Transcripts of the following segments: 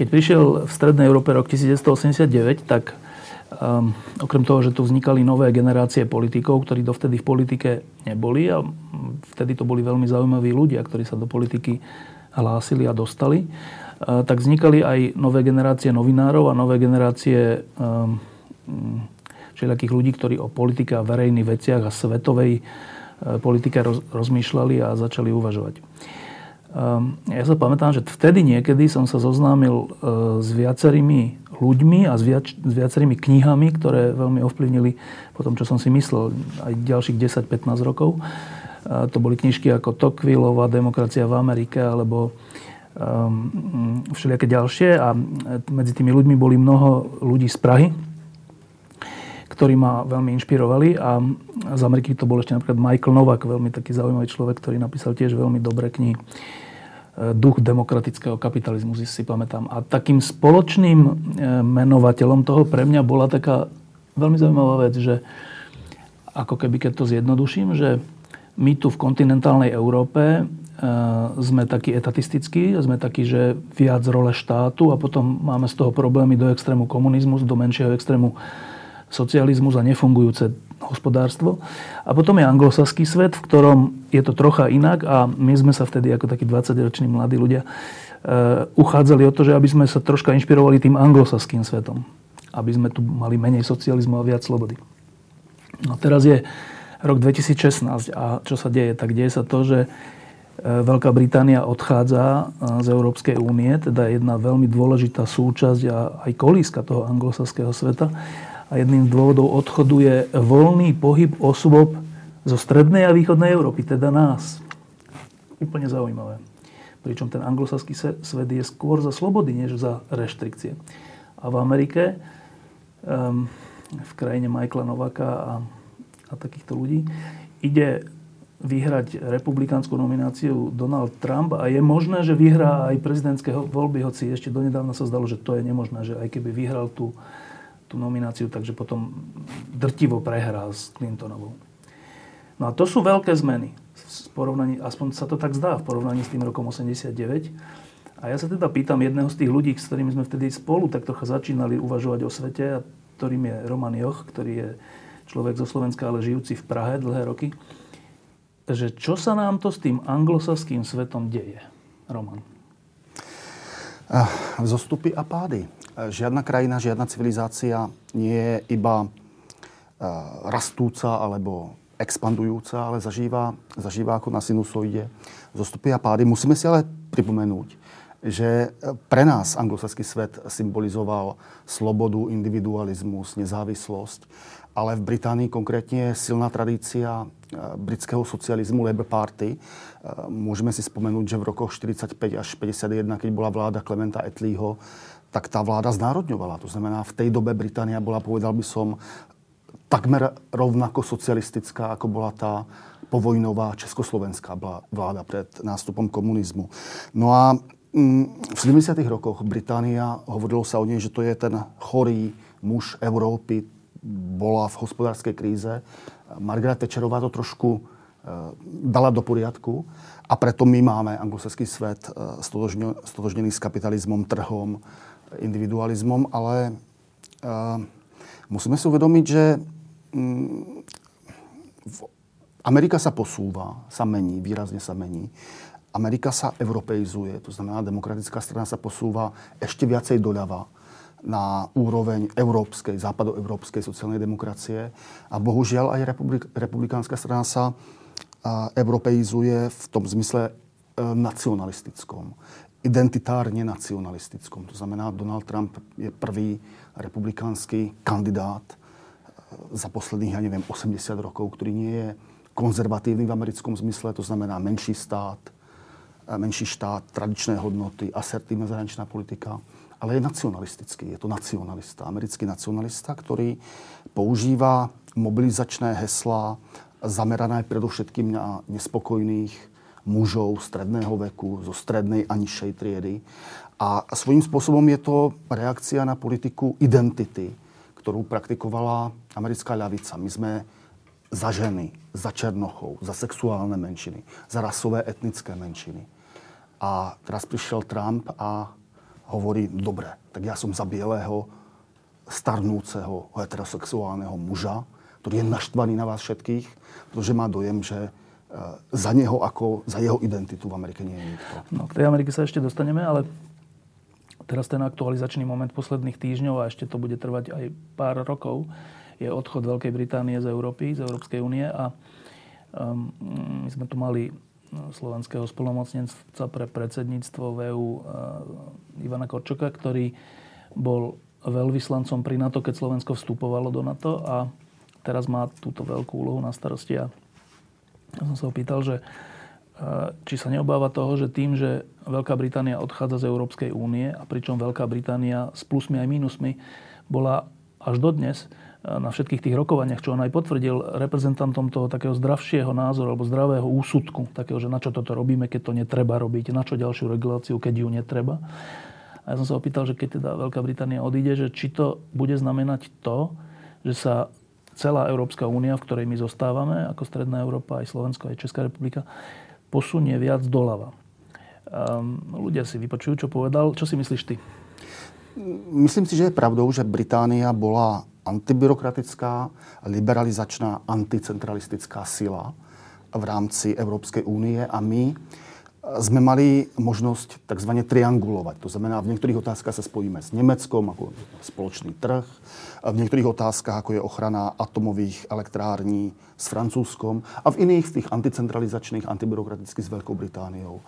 Keď prišiel v Strednej Európe rok 1989, tak um, okrem toho, že tu vznikali nové generácie politikov, ktorí dovtedy v politike neboli a vtedy to boli veľmi zaujímaví ľudia, ktorí sa do politiky hlásili a dostali, uh, tak vznikali aj nové generácie novinárov a nové generácie um, všelijakých ľudí, ktorí o politike a verejných veciach a svetovej uh, politike roz, rozmýšľali a začali uvažovať. Ehm, ja sa pamätám, že vtedy niekedy som sa zoznámil e, s viacerými ľuďmi a s, viac, s viacerými knihami, ktoré veľmi ovplyvnili po tom, čo som si myslel, aj ďalších 10-15 rokov. To boli knižky ako Tocquevilleová demokracia v Amerike alebo um, všelijaké ďalšie a medzi tými ľuďmi boli mnoho ľudí z Prahy, ktorí ma veľmi inšpirovali a z Ameriky to bol ešte napríklad Michael Novak, veľmi taký zaujímavý človek, ktorý napísal tiež veľmi dobré knihy. E, Duch demokratického kapitalizmu, si pamätám. A takým spoločným e, menovateľom toho pre mňa bola taká veľmi zaujímavá vec, že ako keby keď to zjednoduším, že my tu v kontinentálnej Európe e, sme takí etatistickí, sme takí, že viac role štátu a potom máme z toho problémy do extrému komunizmus, do menšieho extrému socializmus a nefungujúce hospodárstvo. A potom je anglosaský svet, v ktorom je to trocha inak a my sme sa vtedy ako takí 20-roční mladí ľudia uh, uchádzali o to, že aby sme sa troška inšpirovali tým anglosaským svetom. Aby sme tu mali menej socializmu a viac slobody. No teraz je rok 2016 a čo sa deje? Tak deje sa to, že e, Veľká Británia odchádza e, z Európskej únie, teda jedna veľmi dôležitá súčasť a aj kolíska toho anglosaského sveta a jedným z dôvodov odchodu je voľný pohyb osôb zo strednej a východnej Európy, teda nás. Úplne zaujímavé. Pričom ten anglosaský svet je skôr za slobody, než za reštrikcie. A v Amerike, um, v krajine Michaela Novaka a, a takýchto ľudí, ide vyhrať republikánsku nomináciu Donald Trump a je možné, že vyhrá aj prezidentské voľby, hoci ešte donedávna sa zdalo, že to je nemožné, že aj keby vyhral tú tú nomináciu, takže potom drtivo prehrá s Clintonovou. No a to sú veľké zmeny. V porovnaní, aspoň sa to tak zdá v porovnaní s tým rokom 89. A ja sa teda pýtam jedného z tých ľudí, s ktorými sme vtedy spolu tak trocha začínali uvažovať o svete, ktorým je Roman Joch, ktorý je človek zo Slovenska, ale žijúci v Prahe dlhé roky, že čo sa nám to s tým anglosaským svetom deje? Roman. Zostupy a pády žiadna krajina, žiadna civilizácia nie je iba e, rastúca alebo expandujúca, ale zažíva, zažíva ako na sinusoide zostupy a pády. Musíme si ale pripomenúť, že pre nás anglosaský svet symbolizoval slobodu, individualizmus, nezávislosť, ale v Británii konkrétne silná tradícia e, britského socializmu Labour Party. E, môžeme si spomenúť, že v rokoch 45 až 51, keď bola vláda Klementa Etleyho, tak tá vláda znárodňovala. To znamená, v tej dobe Británia bola, povedal by som, takmer rovnako socialistická, ako bola tá povojnová československá vláda pred nástupom komunizmu. No a mm, v 70. rokoch Británia, hovorilo sa o nej, že to je ten chorý muž Európy, bola v hospodárskej kríze. Margaret Thatcherová to trošku e, dala do poriadku a preto my máme anglosaský svet e, stotožnený s kapitalizmom, trhom, individualizmom, ale uh, musíme si uvedomiť, že um, Amerika sa posúva, sa mení, výrazne sa mení. Amerika sa europeizuje, to znamená, demokratická strana sa posúva ešte viacej doľava na úroveň európskej, západoeurópskej sociálnej demokracie. A bohužiaľ aj republik, republikánska strana sa a, europeizuje v tom zmysle e, nacionalistickom identitárne nacionalistickom. To znamená, Donald Trump je prvý republikánsky kandidát eh, za posledných, ja neviem, 80 rokov, ktorý nie je konzervatívny v americkom zmysle, to znamená menší stát, eh, menší štát, tradičné hodnoty, asertívna zahraničná politika, ale je nacionalistický. Je to nacionalista, americký nacionalista, ktorý používa mobilizačné hesla zamerané predovšetkým na nespokojných mužov stredného veku, zo strednej a nižšej triedy. A svojím spôsobom je to reakcia na politiku identity, ktorú praktikovala americká ľavica. My sme za ženy, za černochov, za sexuálne menšiny, za rasové etnické menšiny. A teraz prišiel Trump a hovorí, dobre, tak ja som za bielého, starnúceho, heterosexuálneho muža, ktorý je naštvaný na vás všetkých, pretože má dojem, že za neho ako za jeho identitu v Amerike nie je nikto. No, k tej Amerike sa ešte dostaneme, ale teraz ten aktualizačný moment posledných týždňov a ešte to bude trvať aj pár rokov je odchod Veľkej Británie z Európy, z Európskej únie a um, my sme tu mali slovenského spolomocnenca pre predsedníctvo v EU uh, Ivana Korčoka, ktorý bol veľvyslancom pri NATO, keď Slovensko vstupovalo do NATO a teraz má túto veľkú úlohu na starosti. A ja som sa opýtal, že uh, či sa neobáva toho, že tým, že Veľká Británia odchádza z Európskej únie a pričom Veľká Británia s plusmi aj mínusmi bola až dodnes na všetkých tých rokovaniach, čo on aj potvrdil, reprezentantom toho takého zdravšieho názoru alebo zdravého úsudku, takého, že na čo toto robíme, keď to netreba robiť, na čo ďalšiu reguláciu, keď ju netreba. A ja som sa opýtal, že keď teda Veľká Británia odíde, že či to bude znamenať to, že sa celá Európska únia, v ktorej my zostávame, ako Stredná Európa, aj Slovensko, aj Česká republika, posunie viac doľava. Um, ľudia si vypočujú, čo povedal. Čo si myslíš ty? Myslím si, že je pravdou, že Británia bola antibyrokratická, liberalizačná, anticentralistická sila v rámci Európskej únie a my sme mali možnosť tzv. triangulovať. To znamená, v niektorých otázkach sa spojíme s Nemeckom ako spoločný trh, v niektorých otázkach, ako je ochrana atomových elektrární s Francúzskom a v iných, v tých anticentralizačných, antibyrokratických s Veľkou Britániou.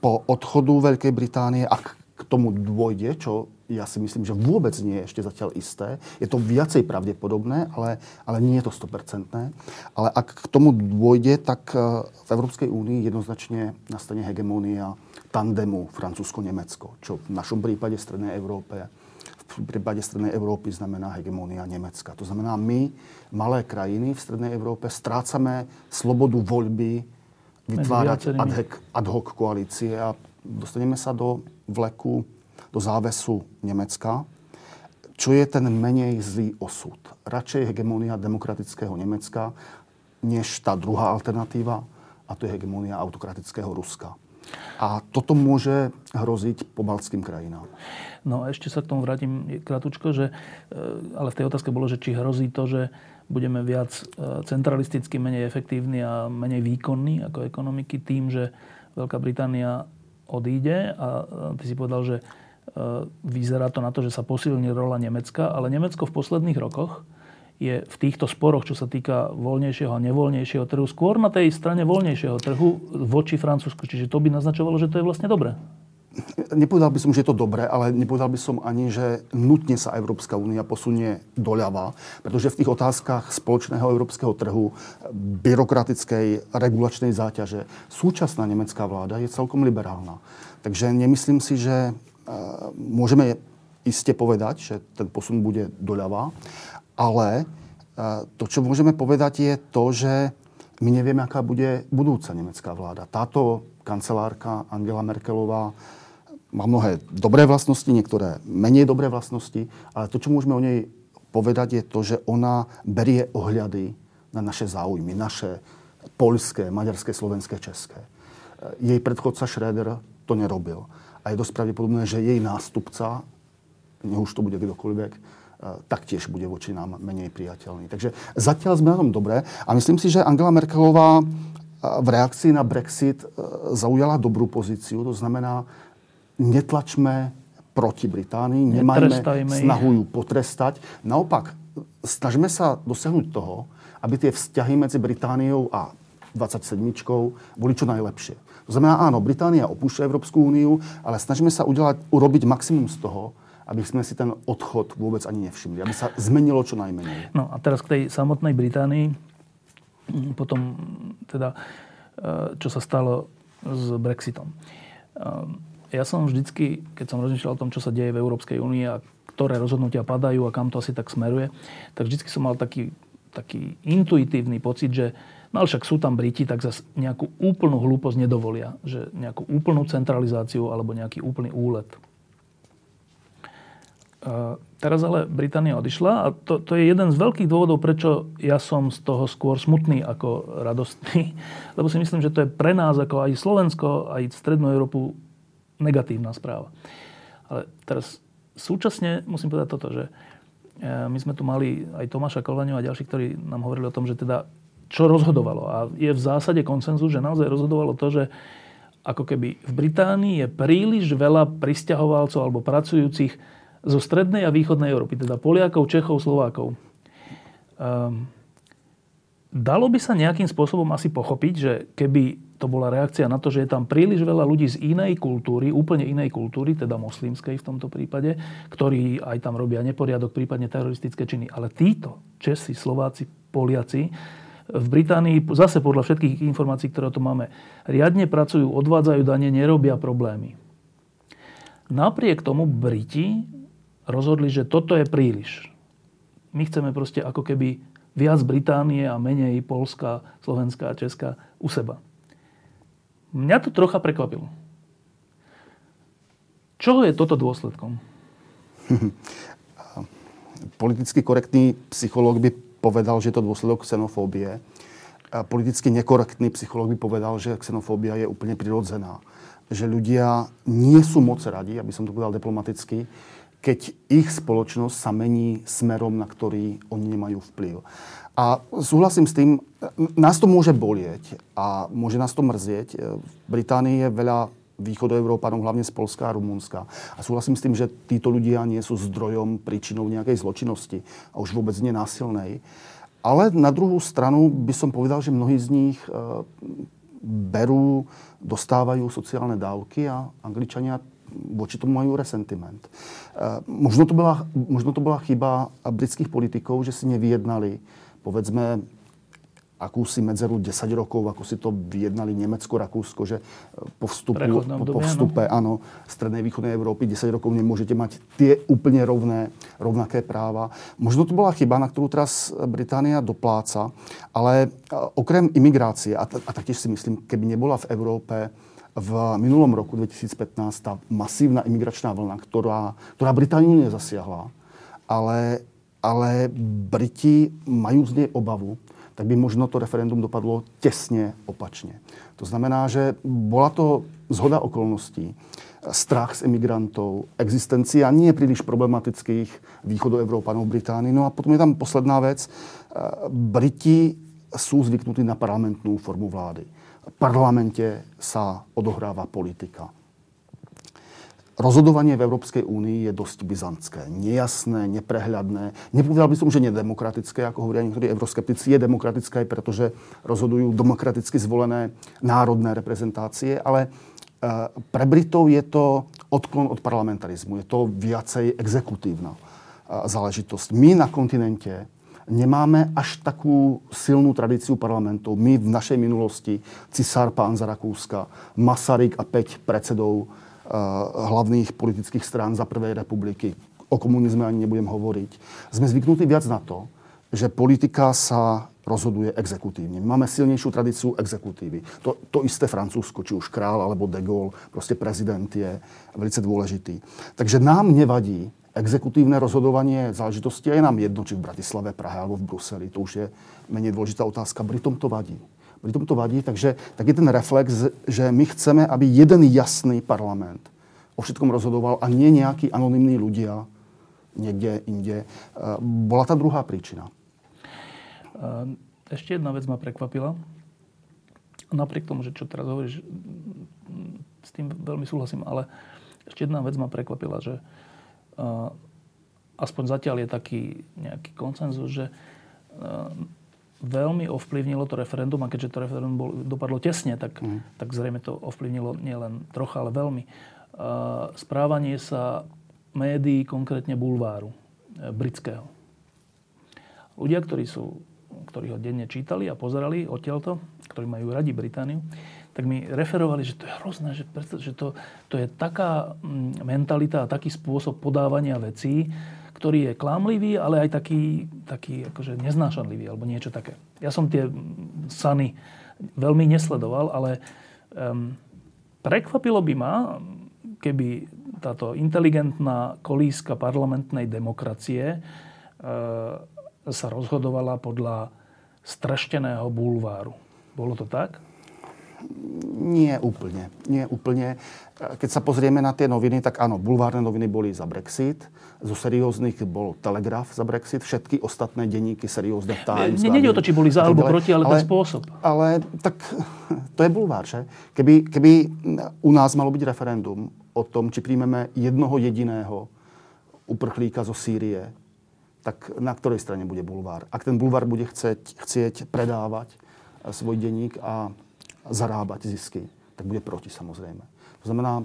Po odchodu Veľkej Británie, ak k tomu dôjde, čo ja si myslím, že vôbec nie je ešte zatiaľ isté. Je to viacej pravdepodobné, ale, ale nie je to 100%. Ale ak k tomu dôjde, tak e, v Európskej únii jednoznačne nastane hegemónia tandemu Francúzsko-Nemecko, čo v našom prípade v Strednej Európe v prípade Strednej Európy znamená hegemónia Nemecka. To znamená, my, malé krajiny v Strednej Európe, strácame slobodu voľby vytvárať ad hoc, ad hoc koalície a dostaneme sa do vleku do závesu Nemecka, čo je ten menej zlý osud. Radšej hegemónia demokratického Nemecka, než tá druhá alternatíva, a to je hegemónia autokratického Ruska. A toto môže hroziť pobaltským krajinám. No a ešte sa k tomu vrátim kratučko, že, e, ale v tej otázke bolo, že či hrozí to, že budeme viac e, centralisticky, menej efektívni a menej výkonní ako ekonomiky tým, že Veľká Británia odíde a ty si povedal, že vyzerá to na to, že sa posilní rola Nemecka, ale Nemecko v posledných rokoch je v týchto sporoch, čo sa týka voľnejšieho a nevoľnejšieho trhu, skôr na tej strane voľnejšieho trhu voči Francúzsku. Čiže to by naznačovalo, že to je vlastne dobré nepovedal by som, že je to dobré, ale nepovedal by som ani, že nutne sa Európska únia posunie doľava, pretože v tých otázkach spoločného európskeho trhu, byrokratickej regulačnej záťaže, súčasná nemecká vláda je celkom liberálna. Takže nemyslím si, že e, môžeme iste povedať, že ten posun bude doľava, ale e, to, čo môžeme povedať, je to, že my nevieme, aká bude budúca nemecká vláda. Táto kancelárka Angela Merkelová má mnohé dobré vlastnosti, niektoré menej dobré vlastnosti, ale to, čo môžeme o nej povedať, je to, že ona berie ohľady na naše záujmy, naše poľské, maďarské, slovenské, české. Jej predchodca Schröder to nerobil. A je dosť pravdepodobné, že jej nástupca, nech už to bude kdokoľvek, eh, taktiež bude voči nám menej priateľný. Takže zatiaľ sme na tom dobré a myslím si, že Angela Merkelová eh, v reakcii na Brexit eh, zaujala dobrú pozíciu. To znamená, netlačme proti Británii, nemajme snahu ju potrestať. Naopak, snažme sa dosiahnuť toho, aby tie vzťahy medzi Britániou a 27 boli čo najlepšie. To znamená, áno, Británia opúšťa Európsku úniu, ale snažíme sa udelať, urobiť maximum z toho, aby sme si ten odchod vôbec ani nevšimli. Aby sa zmenilo čo najmenej. No a teraz k tej samotnej Británii. Potom teda, e, čo sa stalo s Brexitom. Ja som vždycky, keď som rozmýšľal o tom, čo sa deje v Európskej únii a ktoré rozhodnutia padajú a kam to asi tak smeruje, tak vždycky som mal taký, taký intuitívny pocit, že no ale však sú tam Briti, tak zase nejakú úplnú hlúposť nedovolia. Že nejakú úplnú centralizáciu alebo nejaký úplný úlet. Teraz ale Británia odišla a to, to je jeden z veľkých dôvodov, prečo ja som z toho skôr smutný ako radostný. Lebo si myslím, že to je pre nás ako aj Slovensko, aj Strednú Európu negatívna správa. Ale teraz súčasne musím povedať toto, že e, my sme tu mali aj Tomáša Kolvaňov a ďalší, ktorí nám hovorili o tom, že teda čo rozhodovalo. A je v zásade konsenzus, že naozaj rozhodovalo to, že ako keby v Británii je príliš veľa pristahovalcov alebo pracujúcich zo strednej a východnej Európy, teda Poliakov, Čechov, Slovákov. Um, dalo by sa nejakým spôsobom asi pochopiť, že keby to bola reakcia na to, že je tam príliš veľa ľudí z inej kultúry, úplne inej kultúry, teda moslimskej v tomto prípade, ktorí aj tam robia neporiadok, prípadne teroristické činy. Ale títo, Česi, Slováci, Poliaci, v Británii, zase podľa všetkých informácií, ktoré tu máme, riadne pracujú, odvádzajú dane, nerobia problémy. Napriek tomu Briti rozhodli, že toto je príliš. My chceme proste ako keby viac Británie a menej Polska, Slovenska a Česka u seba. Mňa to trocha prekvapilo. Čoho je toto dôsledkom? Politicky korektný psychológ by povedal, že je to dôsledok xenofóbie. Politicky nekorektný psychológ by povedal, že xenofóbia je úplne prirodzená. Že ľudia nie sú moc radi, aby som to povedal diplomaticky, keď ich spoločnosť sa mení smerom, na ktorý oni nemajú vplyv. A súhlasím s tým, nás to môže bolieť a môže nás to mrzieť. V Británii je veľa východoeurópanov, hlavne z Polska a Rumunska. A súhlasím s tým, že títo ľudia nie sú zdrojom, príčinou nejakej zločinnosti a už vôbec nie násilnej. Ale na druhú stranu by som povedal, že mnohí z nich e, berú, dostávajú sociálne dávky a Angličania voči tomu majú resentiment. E, možno to, bola, možno to bola chyba britských politikov, že si nevyjednali povedzme akúsi medzeru 10 rokov, ako si to vyjednali Nemecko, Rakúsko, že e, po vstupu, po, po vstupe áno, Strednej východnej Európy 10 rokov nemôžete mať tie úplne rovné, rovnaké práva. Možno to bola chyba, na ktorú teraz Británia dopláca, ale e, okrem imigrácie, a, a taktiež si myslím, keby nebola v Európe v minulom roku 2015 tá masívna imigračná vlna, ktorá, ktorá Britániu nezasiahla, ale, ale Briti majú z nej obavu, tak by možno to referendum dopadlo tesne opačne. To znamená, že bola to zhoda okolností, strach z emigrantov, existencia nie príliš problematických východoevrópanov Británii. No a potom je tam posledná vec. Briti sú zvyknutí na parlamentnú formu vlády. V parlamente sa odohráva politika. Rozhodovanie v Európskej únii je dosť byzantské. Nejasné, neprehľadné. Nepovedal by som, že nedemokratické, ako hovoria niektorí euroskeptici. Je demokratické, pretože rozhodujú demokraticky zvolené národné reprezentácie, ale e, pre Britov je to odklon od parlamentarizmu. Je to viacej exekutívna e, záležitosť. My na kontinente nemáme až takú silnú tradíciu parlamentov. My v našej minulosti, cisár pán za Rakúska, Masaryk a 5 predsedov hlavných politických strán za prvej republiky. O komunizme ani nebudem hovoriť. Sme zvyknutí viac na to, že politika sa rozhoduje exekutívne. Máme silnejšiu tradíciu exekutívy. To, to isté Francúzsko, či už král alebo de Gaulle, proste prezident je velice dôležitý. Takže nám nevadí exekutívne rozhodovanie záležitosti, je nám jedno, či v Bratislave, Prahe alebo v Bruseli. To už je menej dôležitá otázka. Britom to vadí tom to vadí, takže tak je ten reflex, že my chceme, aby jeden jasný parlament o všetkom rozhodoval a nie nejakí anonimní ľudia niekde inde. E, bola tá druhá príčina. E, ešte jedna vec ma prekvapila. Napriek tomu, že čo teraz hovoríš, s tým veľmi súhlasím, ale ešte jedna vec ma prekvapila, že e, aspoň zatiaľ je taký nejaký koncenzus, že veľmi ovplyvnilo to referendum a keďže to referendum bol, dopadlo tesne, tak, mm. tak zrejme to ovplyvnilo nielen trocha, ale veľmi. Uh, správanie sa médií, konkrétne bulváru e, britského. Ľudia, ktorí, sú, ktorí ho denne čítali a pozerali odtiaľto, ktorí majú radi Britániu, tak mi referovali, že to je hrozné, že, že to, to je taká mm, mentalita a taký spôsob podávania vecí, ktorý je klamlivý, ale aj taký, taký akože neznášanlivý alebo niečo také. Ja som tie sany veľmi nesledoval, ale um, prekvapilo by ma, keby táto inteligentná kolíska parlamentnej demokracie uh, sa rozhodovala podľa strešteného bulváru. Bolo to tak? Nie úplne. Nie úplne. Keď sa pozrieme na tie noviny, tak áno, bulvárne noviny boli za Brexit. Zo serióznych bol Telegraf za Brexit. Všetky ostatné denníky, seriózne Times. Nie, nie o to, či boli za alebo proti, ale, ale ten spôsob. Ale tak to je bulvár, že? Keby, keby u nás malo byť referendum o tom, či príjmeme jednoho jediného uprchlíka zo Sýrie, tak na ktorej strane bude bulvár? Ak ten bulvár bude chcieť, chcieť predávať svoj denník a zarábať zisky, tak bude proti samozrejme. To znamená,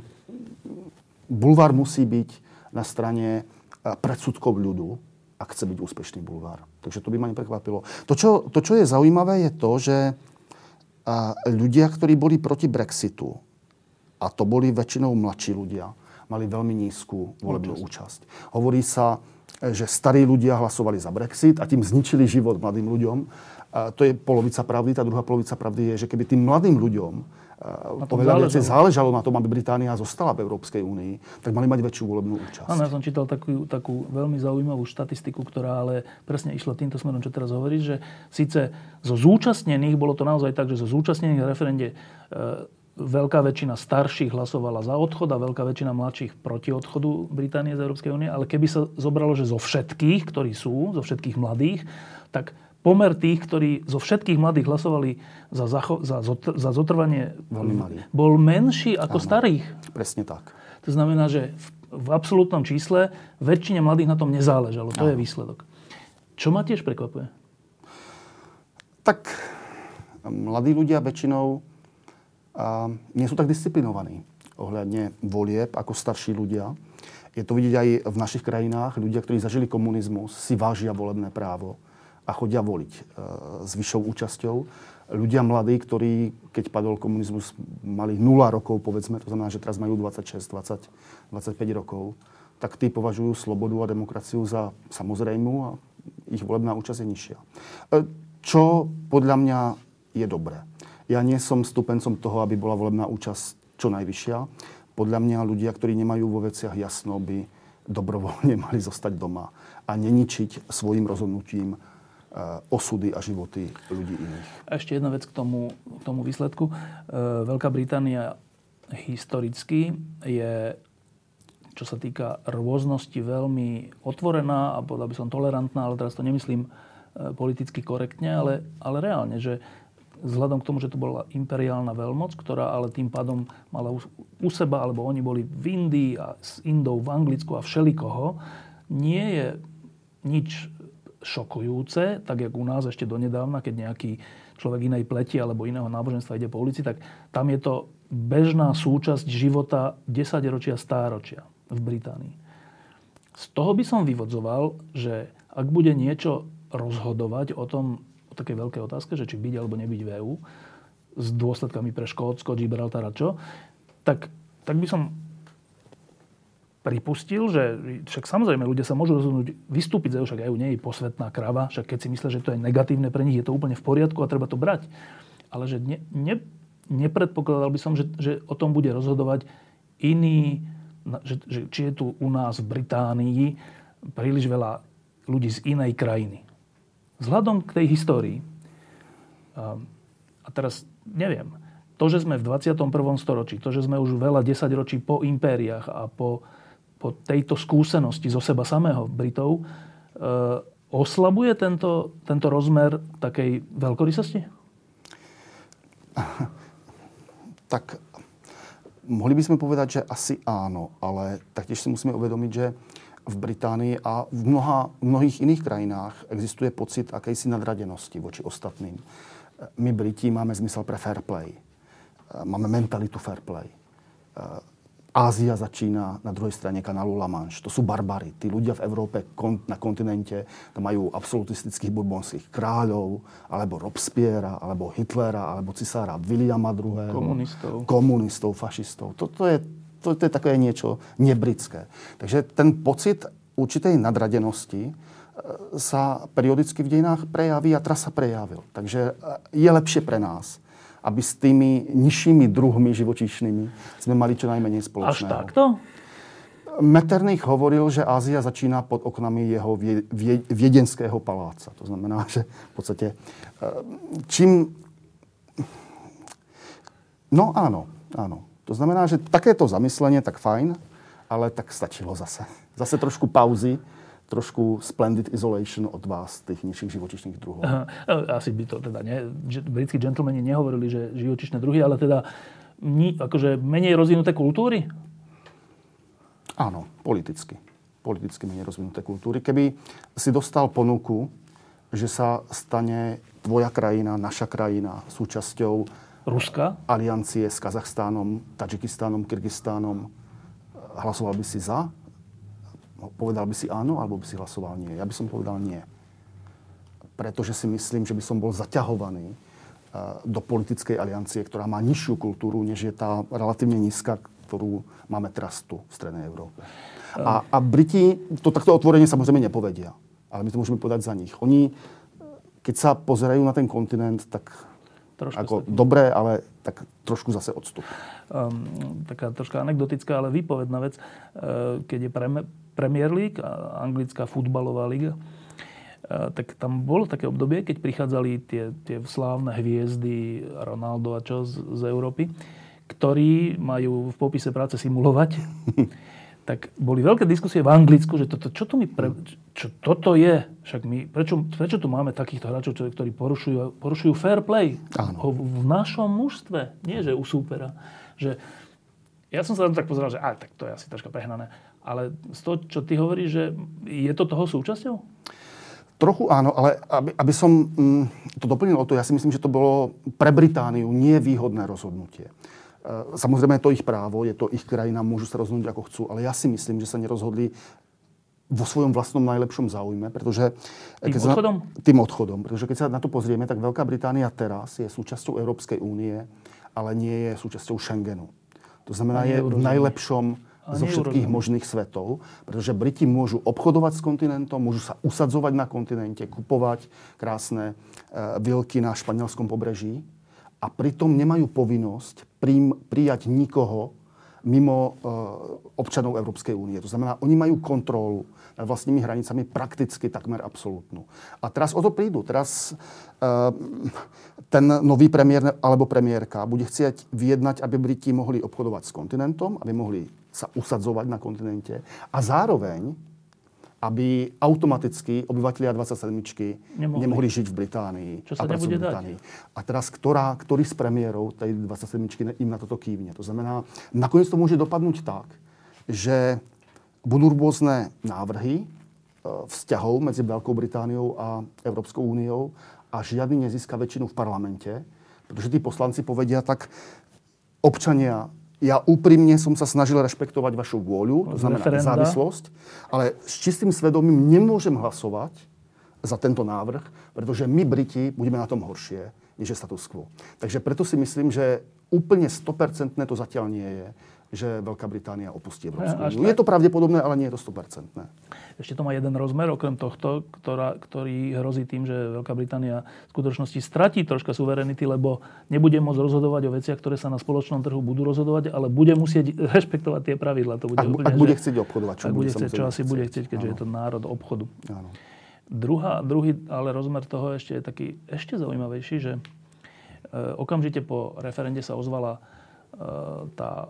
bulvár musí byť na strane eh, predsudkov ľudu, ak chce byť úspešný bulvár. Takže to by ma neprekvapilo. To čo, to, čo je zaujímavé, je to, že eh, ľudia, ktorí boli proti Brexitu, a to boli väčšinou mladší ľudia, mali veľmi nízku volebnú účasť. Hovorí sa, že starí ľudia hlasovali za Brexit a tým zničili život mladým ľuďom. A to je polovica pravdy. Tá druhá polovica pravdy je, že keby tým mladým ľuďom povedal, záležalo. záležalo na tom, aby Británia zostala v Európskej únii, tak mali mať väčšiu volebnú účasť. Áno, ja som čítal takú, takú veľmi zaujímavú štatistiku, ktorá ale presne išla týmto smerom, čo teraz hovoríš, že síce zo zúčastnených, bolo to naozaj tak, že zo zúčastnených referende e, veľká väčšina starších hlasovala za odchod a veľká väčšina mladších proti odchodu Británie z Európskej únie, ale keby sa zobralo, že zo všetkých, ktorí sú, zo všetkých mladých, tak pomer tých, ktorí zo všetkých mladých hlasovali za, zacho- za, zotr- za zotrvanie, bol menší ako Áno, starých. Presne tak. To znamená, že v, v absolútnom čísle väčšine mladých na tom nezáležalo. To Áno. je výsledok. Čo ma tiež prekvapuje? Tak mladí ľudia väčšinou a, nie sú tak disciplinovaní ohľadne volieb ako starší ľudia. Je to vidieť aj v našich krajinách. Ľudia, ktorí zažili komunizmus, si vážia volebné právo a chodia voliť e, s vyššou účasťou. Ľudia mladí, ktorí, keď padol komunizmus, mali 0 rokov, povedzme, to znamená, že teraz majú 26, 20, 25 rokov, tak tí považujú slobodu a demokraciu za samozrejmú a ich volebná účasť je nižšia. E, čo podľa mňa je dobré. Ja nie som stupencom toho, aby bola volebná účasť čo najvyššia. Podľa mňa ľudia, ktorí nemajú vo veciach jasno, by dobrovoľne mali zostať doma a neničiť svojim rozhodnutím Eh, osudy a životy ľudí iných. Ešte jedna vec k tomu, k tomu výsledku. Eh, Veľká Británia historicky je, čo sa týka rôznosti, veľmi otvorená a povedal by som tolerantná, ale teraz to nemyslím eh, politicky korektne, ale, ale reálne, že vzhľadom k tomu, že to bola imperiálna veľmoc, ktorá ale tým pádom mala u seba, alebo oni boli v Indii a s Indou v Anglicku a všelikoho, nie je nič šokujúce, tak jak u nás ešte donedávna, keď nejaký človek inej pleti alebo iného náboženstva ide po ulici, tak tam je to bežná súčasť života 10 ročia, stáročia v Británii. Z toho by som vyvodzoval, že ak bude niečo rozhodovať o tom, o takej veľkej otázke, že či byť alebo nebyť v EU, s dôsledkami pre Škótsko, Gibraltar a čo, tak, tak by som pripustil, že však samozrejme ľudia sa môžu rozhodnúť vystúpiť z EU, však EU nie je posvetná krava, však keď si myslia, že to je negatívne pre nich, je to úplne v poriadku a treba to brať. Ale že ne, ne, nepredpokladal by som, že, že o tom bude rozhodovať iný, že, že, či je tu u nás v Británii príliš veľa ľudí z inej krajiny. Vzhľadom k tej histórii, a, a teraz neviem, to, že sme v 21. storočí, to, že sme už veľa desaťročí po impériách a po po tejto skúsenosti zo seba samého Britov, e, oslabuje tento, tento rozmer takej veľkorysosti? Tak mohli by sme povedať, že asi áno, ale taktiež si musíme uvedomiť, že v Británii a v, mnoha, mnohých iných krajinách existuje pocit akejsi nadradenosti voči ostatným. My Briti máme zmysel pre fair play. Máme mentalitu fair play Ázia začína na druhej strane kanálu La Manche. To sú barbary. Tí ľudia v Európe na kontinente to majú absolutistických bourbonských kráľov, alebo Robespierre, alebo Hitlera, alebo cisára Williama II. Komunistov. Komunistov, fašistov. Toto je, to, to je také niečo nebritské. Takže ten pocit určitej nadradenosti e, sa periodicky v dejinách prejaví a teraz sa prejavil. Takže e, je lepšie pre nás, aby s tými nižšími druhmi živočíšnymi sme mali čo najmenej spoločného. Až takto? Metternich hovoril, že Ázia začína pod oknami jeho vie, vie, viedenského paláca. To znamená, že v podstate čím... No áno, áno. To znamená, že takéto zamyslenie, tak fajn, ale tak stačilo zase. Zase trošku pauzy trošku splendid isolation od vás, tých nižších živočišných druhov. Aha, asi by to teda nie. Britskí džentlmeni nehovorili, že živočišné druhy, ale teda ni, akože menej rozvinuté kultúry? Áno, politicky. Politicky menej rozvinuté kultúry. Keby si dostal ponuku, že sa stane tvoja krajina, naša krajina súčasťou Ruska? aliancie s Kazachstánom, Tadžikistánom, Kyrgyzstánom, hlasoval by si za? povedal by si áno, alebo by si hlasoval nie. Ja by som povedal nie. Pretože si myslím, že by som bol zaťahovaný eh, do politickej aliancie, ktorá má nižšiu kultúru, než je tá relatívne nízka, ktorú máme teraz tu v Strednej Európe. A, a Briti to takto otvorene samozrejme nepovedia. Ale my to môžeme povedať za nich. Oni, keď sa pozerajú na ten kontinent, tak Trošku ako dobré, ale tak trošku zase odstup. Um, taká troška anekdotická, ale výpovedná vec. Uh, keď je Premier League, anglická futbalová liga, tak tam bolo také obdobie, keď prichádzali tie, tie slávne hviezdy Ronaldo a čo z, z Európy, ktorí majú v popise práce simulovať. tak boli veľké diskusie v Anglicku, že toto, čo, to mi pre, čo toto je? Však my, prečo, prečo tu máme takýchto hráčov, ktorí porušujú, porušujú fair play Áno. v, našom mužstve, nie že u súpera. Že, ja som sa tak pozeral, že aj, tak to je asi troška prehnané. Ale z toho, čo ty hovoríš, že je to toho súčasťou? Trochu áno, ale aby, aby som mm, to doplnil o to, ja si myslím, že to bolo pre Britániu nevýhodné rozhodnutie. E, samozrejme je to ich právo, je to ich krajina, môžu sa rozhodnúť ako chcú, ale ja si myslím, že sa nerozhodli vo svojom vlastnom najlepšom záujme, pretože... Tým keď odchodom? Sa, tým odchodom, pretože keď sa na to pozrieme, tak Veľká Británia teraz je súčasťou Európskej únie, ale nie je súčasťou Schengenu. To znamená, je v najlepšom zo všetkých možných svetov, pretože Briti môžu obchodovať s kontinentom, môžu sa usadzovať na kontinente, kupovať krásne e, vilky na španielskom pobreží a pritom nemajú povinnosť prijať nikoho mimo e, občanov Európskej únie. To znamená, oni majú kontrolu nad vlastnými hranicami prakticky takmer absolútnu. A teraz o to prídu. Teraz e, ten nový premiér alebo premiérka bude chcieť vyjednať, aby Briti mohli obchodovať s kontinentom, aby mohli sa usadzovať na kontinente a zároveň, aby automaticky obyvateľia 27 nemohli. nemohli žiť v Británii. Čo sa a nebude Británii. Dať? A teraz, ktorá, ktorý z premiérov tej 27 im na toto kývne? To znamená, nakoniec to môže dopadnúť tak, že budú rôzne návrhy e, vzťahov medzi Veľkou Britániou a Európskou úniou a žiadny nezíska väčšinu v parlamente, pretože tí poslanci povedia tak, občania ja úprimne som sa snažil rešpektovať vašu vôľu, to znamená referenda. závislosť, ale s čistým svedomím nemôžem hlasovať za tento návrh, pretože my, Briti, budeme na tom horšie, než je status quo. Takže preto si myslím, že úplne 100% to zatiaľ nie je že Veľká Británia opustí Európsku úniu. Je to pravdepodobné, ale nie je to 100%. Ešte to má jeden rozmer, okrem tohto, ktorá, ktorý hrozí tým, že Veľká Británia v skutočnosti stratí troška suverenity, lebo nebude môcť rozhodovať o veciach, ktoré sa na spoločnom trhu budú rozhodovať, ale bude musieť rešpektovať tie pravidla. To bude ak, úplne, ak bude chcieť obchodovať, čo, bude chcieť, čo asi chcieť. bude chcieť, keďže Áno. je to národ obchodu. Áno. Druhá, druhý ale rozmer toho ešte je taký ešte zaujímavejší, že e, okamžite po referende sa ozvala e, tá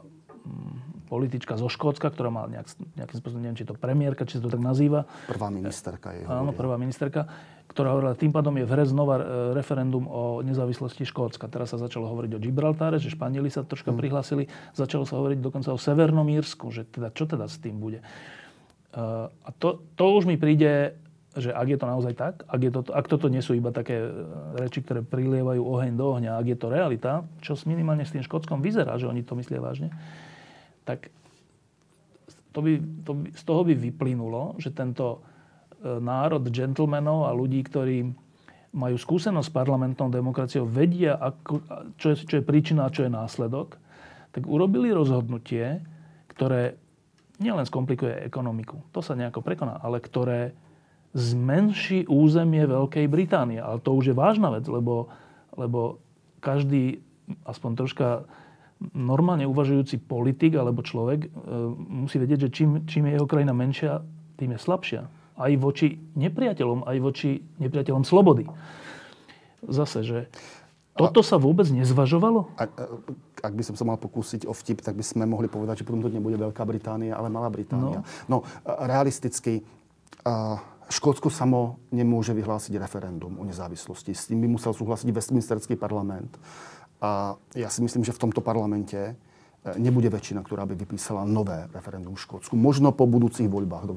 politička zo Škótska, ktorá má nejak, nejakým spôsobom, neviem, či to premiérka, či sa to tak nazýva. Prvá ministerka je. Áno, prvá ministerka, ktorá hovorila, tým pádom je v hre znova e, referendum o nezávislosti Škótska. Teraz sa začalo hovoriť o Gibraltáre, že Španieli sa troška hmm. prihlásili. Začalo sa hovoriť dokonca o Severnom Írsku, že teda, čo teda s tým bude. Uh, a to, to už mi príde že ak je to naozaj tak, ak, je to, ak toto nie sú iba také e, reči, ktoré prilievajú oheň do ohňa, ak je to realita, čo minimálne s tým Škótskom vyzerá, že oni to myslia vážne, tak to by, to by, z toho by vyplynulo, že tento e, národ gentlemanov a ľudí, ktorí majú skúsenosť s parlamentnou demokraciou, vedia, ako, čo, je, čo je príčina a čo je následok, tak urobili rozhodnutie, ktoré nielen skomplikuje ekonomiku, to sa nejako prekoná, ale ktoré zmenší územie Veľkej Británie. Ale to už je vážna vec, lebo, lebo každý, aspoň troška normálne uvažujúci politik alebo človek e, musí vedieť, že čím, čím je jeho krajina menšia, tým je slabšia. Aj voči nepriateľom, aj voči nepriateľom slobody. Zase, že toto sa vôbec nezvažovalo? Ak, ak by som sa mal pokúsiť o vtip, tak by sme mohli povedať, že potom to nebude Veľká Británia, ale Malá Británia. No, no realisticky, Škótsko samo nemôže vyhlásiť referendum o nezávislosti. S tým by musel súhlasiť Westminsterský parlament. A ja si myslím, že v tomto parlamente e, nebude väčšina, ktorá by vypísala nové referendum v Škótsku. Možno po budúcich voľbách do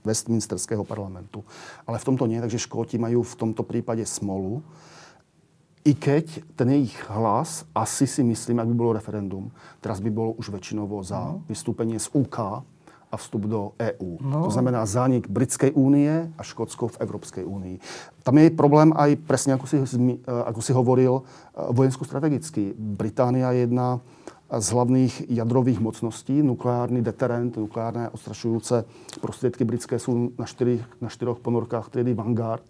Westminsterského parlamentu. Ale v tomto nie, takže Škóti majú v tomto prípade smolu. I keď ten ich hlas, asi si myslím, ak by bolo referendum, teraz by bolo už väčšinovo za no. vystúpenie z UK a vstup do EÚ. No. To znamená zánik Britskej únie a Škótsko v Európskej únii. Tam je problém aj presne, ako si, eh, ako si hovoril, eh, vojensko-strategický. Británia je jedna z hlavných jadrových mocností. Nukleárny deterent, nukleárne ostrašujúce prostriedky britské sú na, štyri, na štyroch ponorkách triedy Vanguard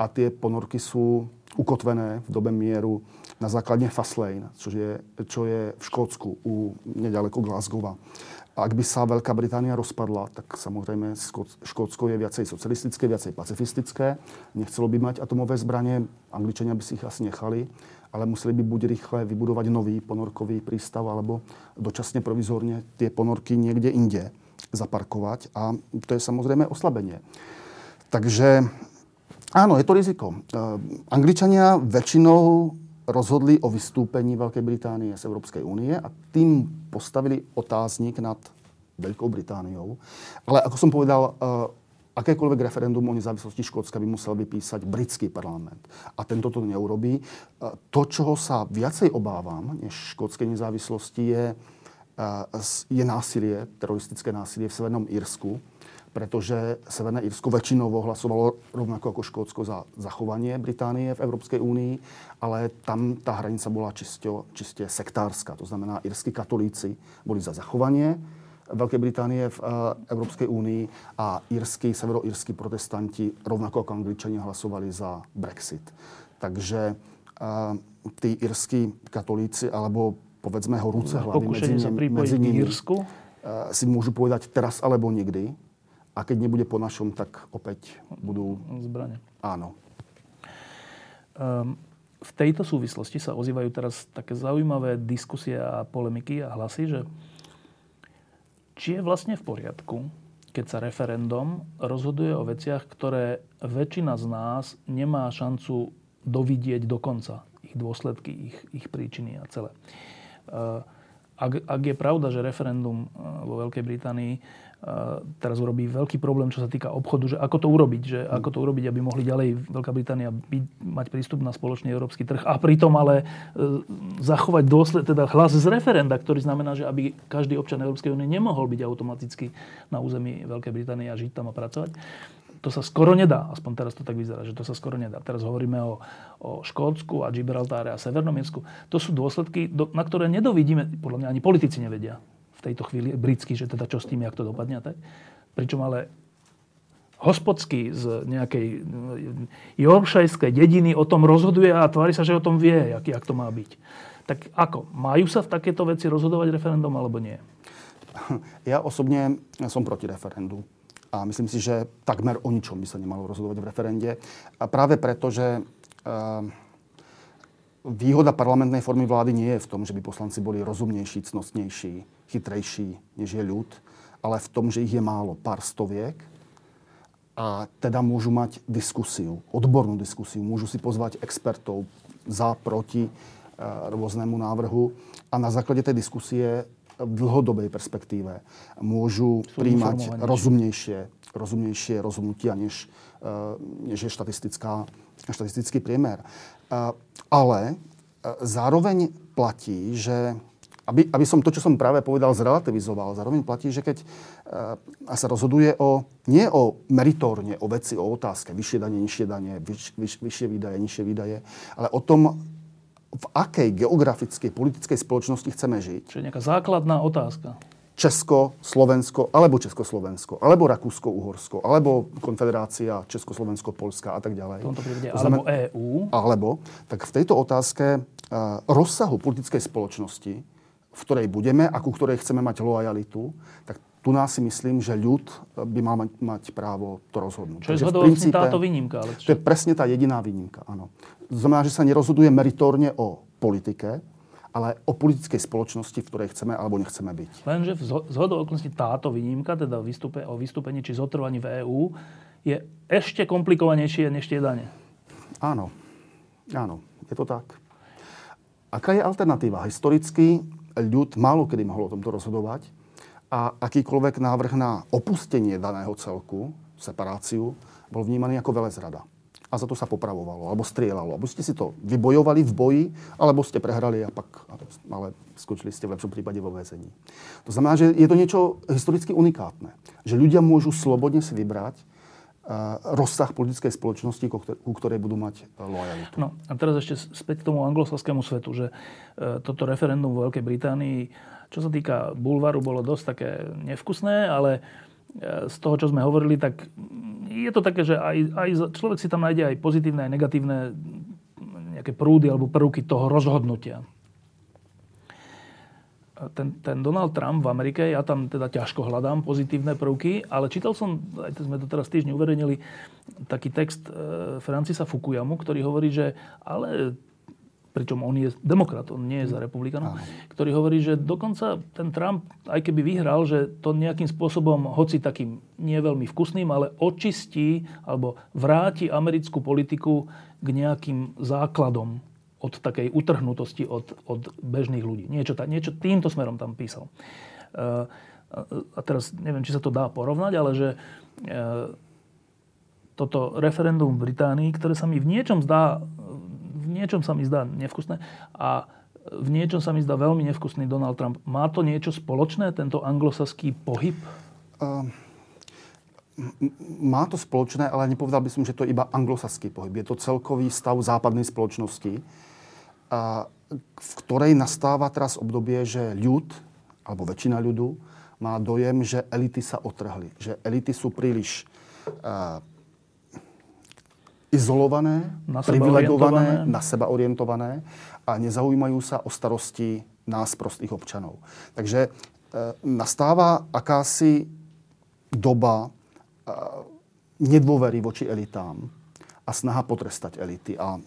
a tie ponorky sú ukotvené v dobe mieru na základne Faslane, čo je, čo je v Škótsku, u, nedaleko Glasgowa. A ak by sa Veľká Británia rozpadla, tak samozrejme Škótsko je viacej socialistické, viacej pacifistické. Nechcelo by mať atomové zbranie, Angličania by si ich asi nechali, ale museli by buď rýchle vybudovať nový ponorkový prístav, alebo dočasne provizorne tie ponorky niekde inde zaparkovať. A to je samozrejme oslabenie. Takže áno, je to riziko. Angličania väčšinou rozhodli o vystúpení Veľkej Británie z Európskej únie a tým postavili otáznik nad Veľkou Britániou. Ale ako som povedal, eh, akékoľvek referendum o nezávislosti Škótska by musel vypísať britský parlament. A tento to neurobí. Eh, to, čoho sa viacej obávam než škótskej nezávislosti, je, eh, je násilie, teroristické násilie v Severnom Írsku pretože Severné Írsko väčšinovo hlasovalo rovnako ako Škótsko za zachovanie Británie v Európskej únii, ale tam tá hranica bola čisto, čiste sektárska. To znamená, írsky katolíci boli za zachovanie Veľkej Británie v uh, Európskej únii a írsky, severoírsky protestanti rovnako ako Angličania hlasovali za Brexit. Takže uh, tí írsky katolíci, alebo povedzme horúce hlavy medzi, medzi nimi, uh, si môžu povedať teraz alebo nikdy a keď nebude po našom, tak opäť budú... Zbrane. Áno. Um, v tejto súvislosti sa ozývajú teraz také zaujímavé diskusie a polemiky a hlasy, že či je vlastne v poriadku, keď sa referendum rozhoduje o veciach, ktoré väčšina z nás nemá šancu dovidieť do konca. Ich dôsledky, ich, ich príčiny a celé. Ehm, ak, ak je pravda, že referendum vo Veľkej Británii teraz urobí veľký problém, čo sa týka obchodu, že ako to urobiť, že ako to urobiť, aby mohli ďalej Veľká Británia byť, mať prístup na spoločný európsky trh a pritom ale e, zachovať dôsled, teda hlas z referenda, ktorý znamená, že aby každý občan Európskej únie nemohol byť automaticky na území Veľkej Británie a žiť tam a pracovať. To sa skoro nedá, aspoň teraz to tak vyzerá, že to sa skoro nedá. Teraz hovoríme o, o Škótsku a Gibraltáre a Severnom Írsku. To sú dôsledky, na ktoré nedovidíme, podľa mňa ani politici nevedia v tejto chvíli britský, že teda čo s tým, jak to dopadne. Tak? Pričom ale hospodský z nejakej joršajskej dediny o tom rozhoduje a tvári sa, že o tom vie, jak, jak to má byť. Tak ako? Majú sa v takéto veci rozhodovať referendum alebo nie? Ja osobne som proti referendu. A myslím si, že takmer o ničom by sa nemalo rozhodovať v referende. A práve preto, že uh, výhoda parlamentnej formy vlády nie je v tom, že by poslanci boli rozumnejší, cnostnejší, chytrejší, než je ľud, ale v tom, že ich je málo, pár stoviek. A teda môžu mať diskusiu, odbornú diskusiu, môžu si pozvať expertov za, proti e, rôznemu návrhu. A na základe tej diskusie v dlhodobej perspektíve môžu Sú príjmať rozumnejšie, rozumnejšie rozhodnutia, než, e, než je štatistická, štatistický priemer. Ale e, zároveň platí, že aby, aby som to, čo som práve povedal, zrelativizoval. Zároveň platí, že keď uh, sa rozhoduje o, nie o meritórne, o veci, o otázke, vyššie danie, nižšie danie, vyš, vyš, vyššie výdaje, nižšie výdaje, ale o tom, v akej geografickej, politickej spoločnosti chceme žiť. Čiže nejaká základná otázka. Česko, Slovensko, alebo Československo, alebo Rakúsko, Uhorsko, alebo Konfederácia Československo, Polska a tak ďalej. V tomto prípade, alebo EÚ. Alebo, tak v tejto otázke uh, rozsahu politickej spoločnosti, v ktorej budeme a ku ktorej chceme mať lojalitu, tak tu nás si myslím, že ľud by mal mať, mať právo to rozhodnúť. Čo je zhodou vlastne táto výnimka? Ale čo? To je presne tá jediná výnimka, áno. To znamená, že sa nerozhoduje meritorne o politike, ale o politickej spoločnosti, v ktorej chceme alebo nechceme byť. Lenže v zhodou okolností táto výnimka, teda vystúpe, o vystúpení či zotrvaní v EÚ, je ešte komplikovanejšie než tie dane. Áno, áno, je to tak. Aká je alternatíva? Historicky ľud málo kedy mohol o tomto rozhodovať a akýkoľvek návrh na opustenie daného celku, separáciu, bol vnímaný ako velezrada a za to sa popravovalo, alebo strieľalo. Alebo ste si to vybojovali v boji, alebo ste prehrali a pak, ale skočili ste v lepšom prípade vo väzení. To znamená, že je to niečo historicky unikátne. Že ľudia môžu slobodne si vybrať rozsah politickej spoločnosti, ku ktorej budú mať uh, lojalitu. No a teraz ešte späť k tomu anglosaskému svetu, že uh, toto referendum v Veľkej Británii, čo sa týka bulvaru, bolo dosť také nevkusné, ale z toho, čo sme hovorili, tak je to také, že aj, aj človek si tam nájde aj pozitívne, aj negatívne nejaké prúdy alebo prvky toho rozhodnutia. Ten, ten Donald Trump v Amerike, ja tam teda ťažko hľadám pozitívne prvky, ale čítal som, aj sme to teraz týždeň uverejnili, taký text e, Francisa Fukuyamu, ktorý hovorí, že ale pričom on je demokrat, on nie je za republikánov, ktorý hovorí, že dokonca ten Trump, aj keby vyhral, že to nejakým spôsobom, hoci takým nie veľmi vkusným, ale očistí alebo vráti americkú politiku k nejakým základom od takej utrhnutosti od, od bežných ľudí. Niečo, niečo týmto smerom tam písal. Uh, a teraz neviem, či sa to dá porovnať, ale že uh, toto referendum v Británii, ktoré sa mi v niečom zdá niečom sa mi zdá nevkusné a v niečom sa mi zdá veľmi nevkusný Donald Trump. Má to niečo spoločné, tento anglosaský pohyb? Uh, má to spoločné, ale nepovedal by som, že to je iba anglosaský pohyb. Je to celkový stav západnej spoločnosti, v ktorej nastáva teraz obdobie, že ľud, alebo väčšina ľudu, má dojem, že elity sa otrhli. Že elity sú príliš uh, izolované, na privilegované, na seba orientované a nezaujímajú sa o starosti nás, prostých občanov. Takže e, nastáva akási doba e, nedôvery voči elitám a snaha potrestať elity. A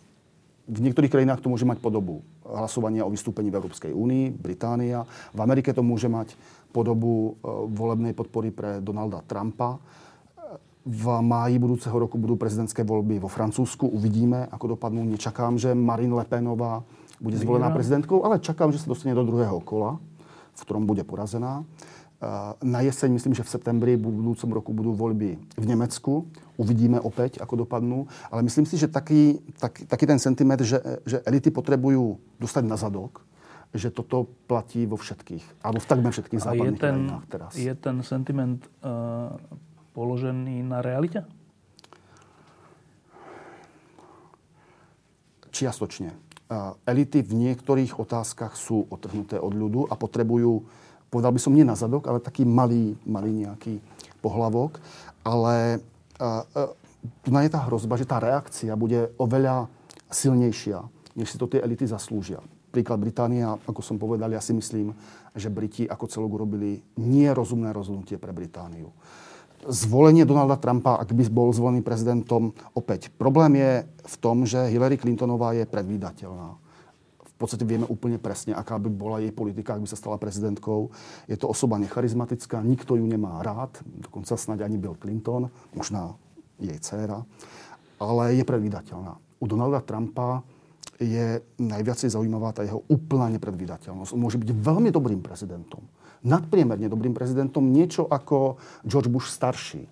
v niektorých krajinách to môže mať podobu hlasovania o vystúpení v Európskej únii, Británia. V Amerike to môže mať podobu e, volebnej podpory pre Donalda Trumpa v máji budúceho roku budú prezidentské voľby vo Francúzsku. Uvidíme, ako dopadnú. Nečakám, že Marine Le Penová bude zvolená prezidentkou, ale čakám, že sa dostane do druhého kola, v ktorom bude porazená. Na jeseň, myslím, že v septembri v budúcom roku budú voľby v Nemecku. Uvidíme opäť, ako dopadnú. Ale myslím si, že taký, tak, taký ten sentiment, že, že elity potrebujú dostať na zadok, že toto platí vo všetkých, alebo v takmer všetkých západných ten, krajinách teraz. Je ten sentiment uh, položený na realite? Čiastočne. Elity v niektorých otázkach sú otrhnuté od ľudu a potrebujú, povedal by som nie na zadok, ale taký malý, malý nejaký pohlavok. Ale tu je tá hrozba, že tá reakcia bude oveľa silnejšia, než si to tie elity zaslúžia. Príklad Británia, ako som povedal, ja si myslím, že Briti ako celok urobili nerozumné rozhodnutie pre Britániu zvolenie Donalda Trumpa, ak by bol zvolený prezidentom, opäť. Problém je v tom, že Hillary Clintonová je predvídateľná. V podstate vieme úplne presne, aká by bola jej politika, ak by sa stala prezidentkou. Je to osoba necharizmatická, nikto ju nemá rád, dokonca snáď ani Bill Clinton, možná jej dcéra, ale je predvídateľná. U Donalda Trumpa je najviacej zaujímavá tá jeho úplná nepredvídateľnosť. On môže byť veľmi dobrým prezidentom nadpriemerne dobrým prezidentom niečo ako George Bush starší.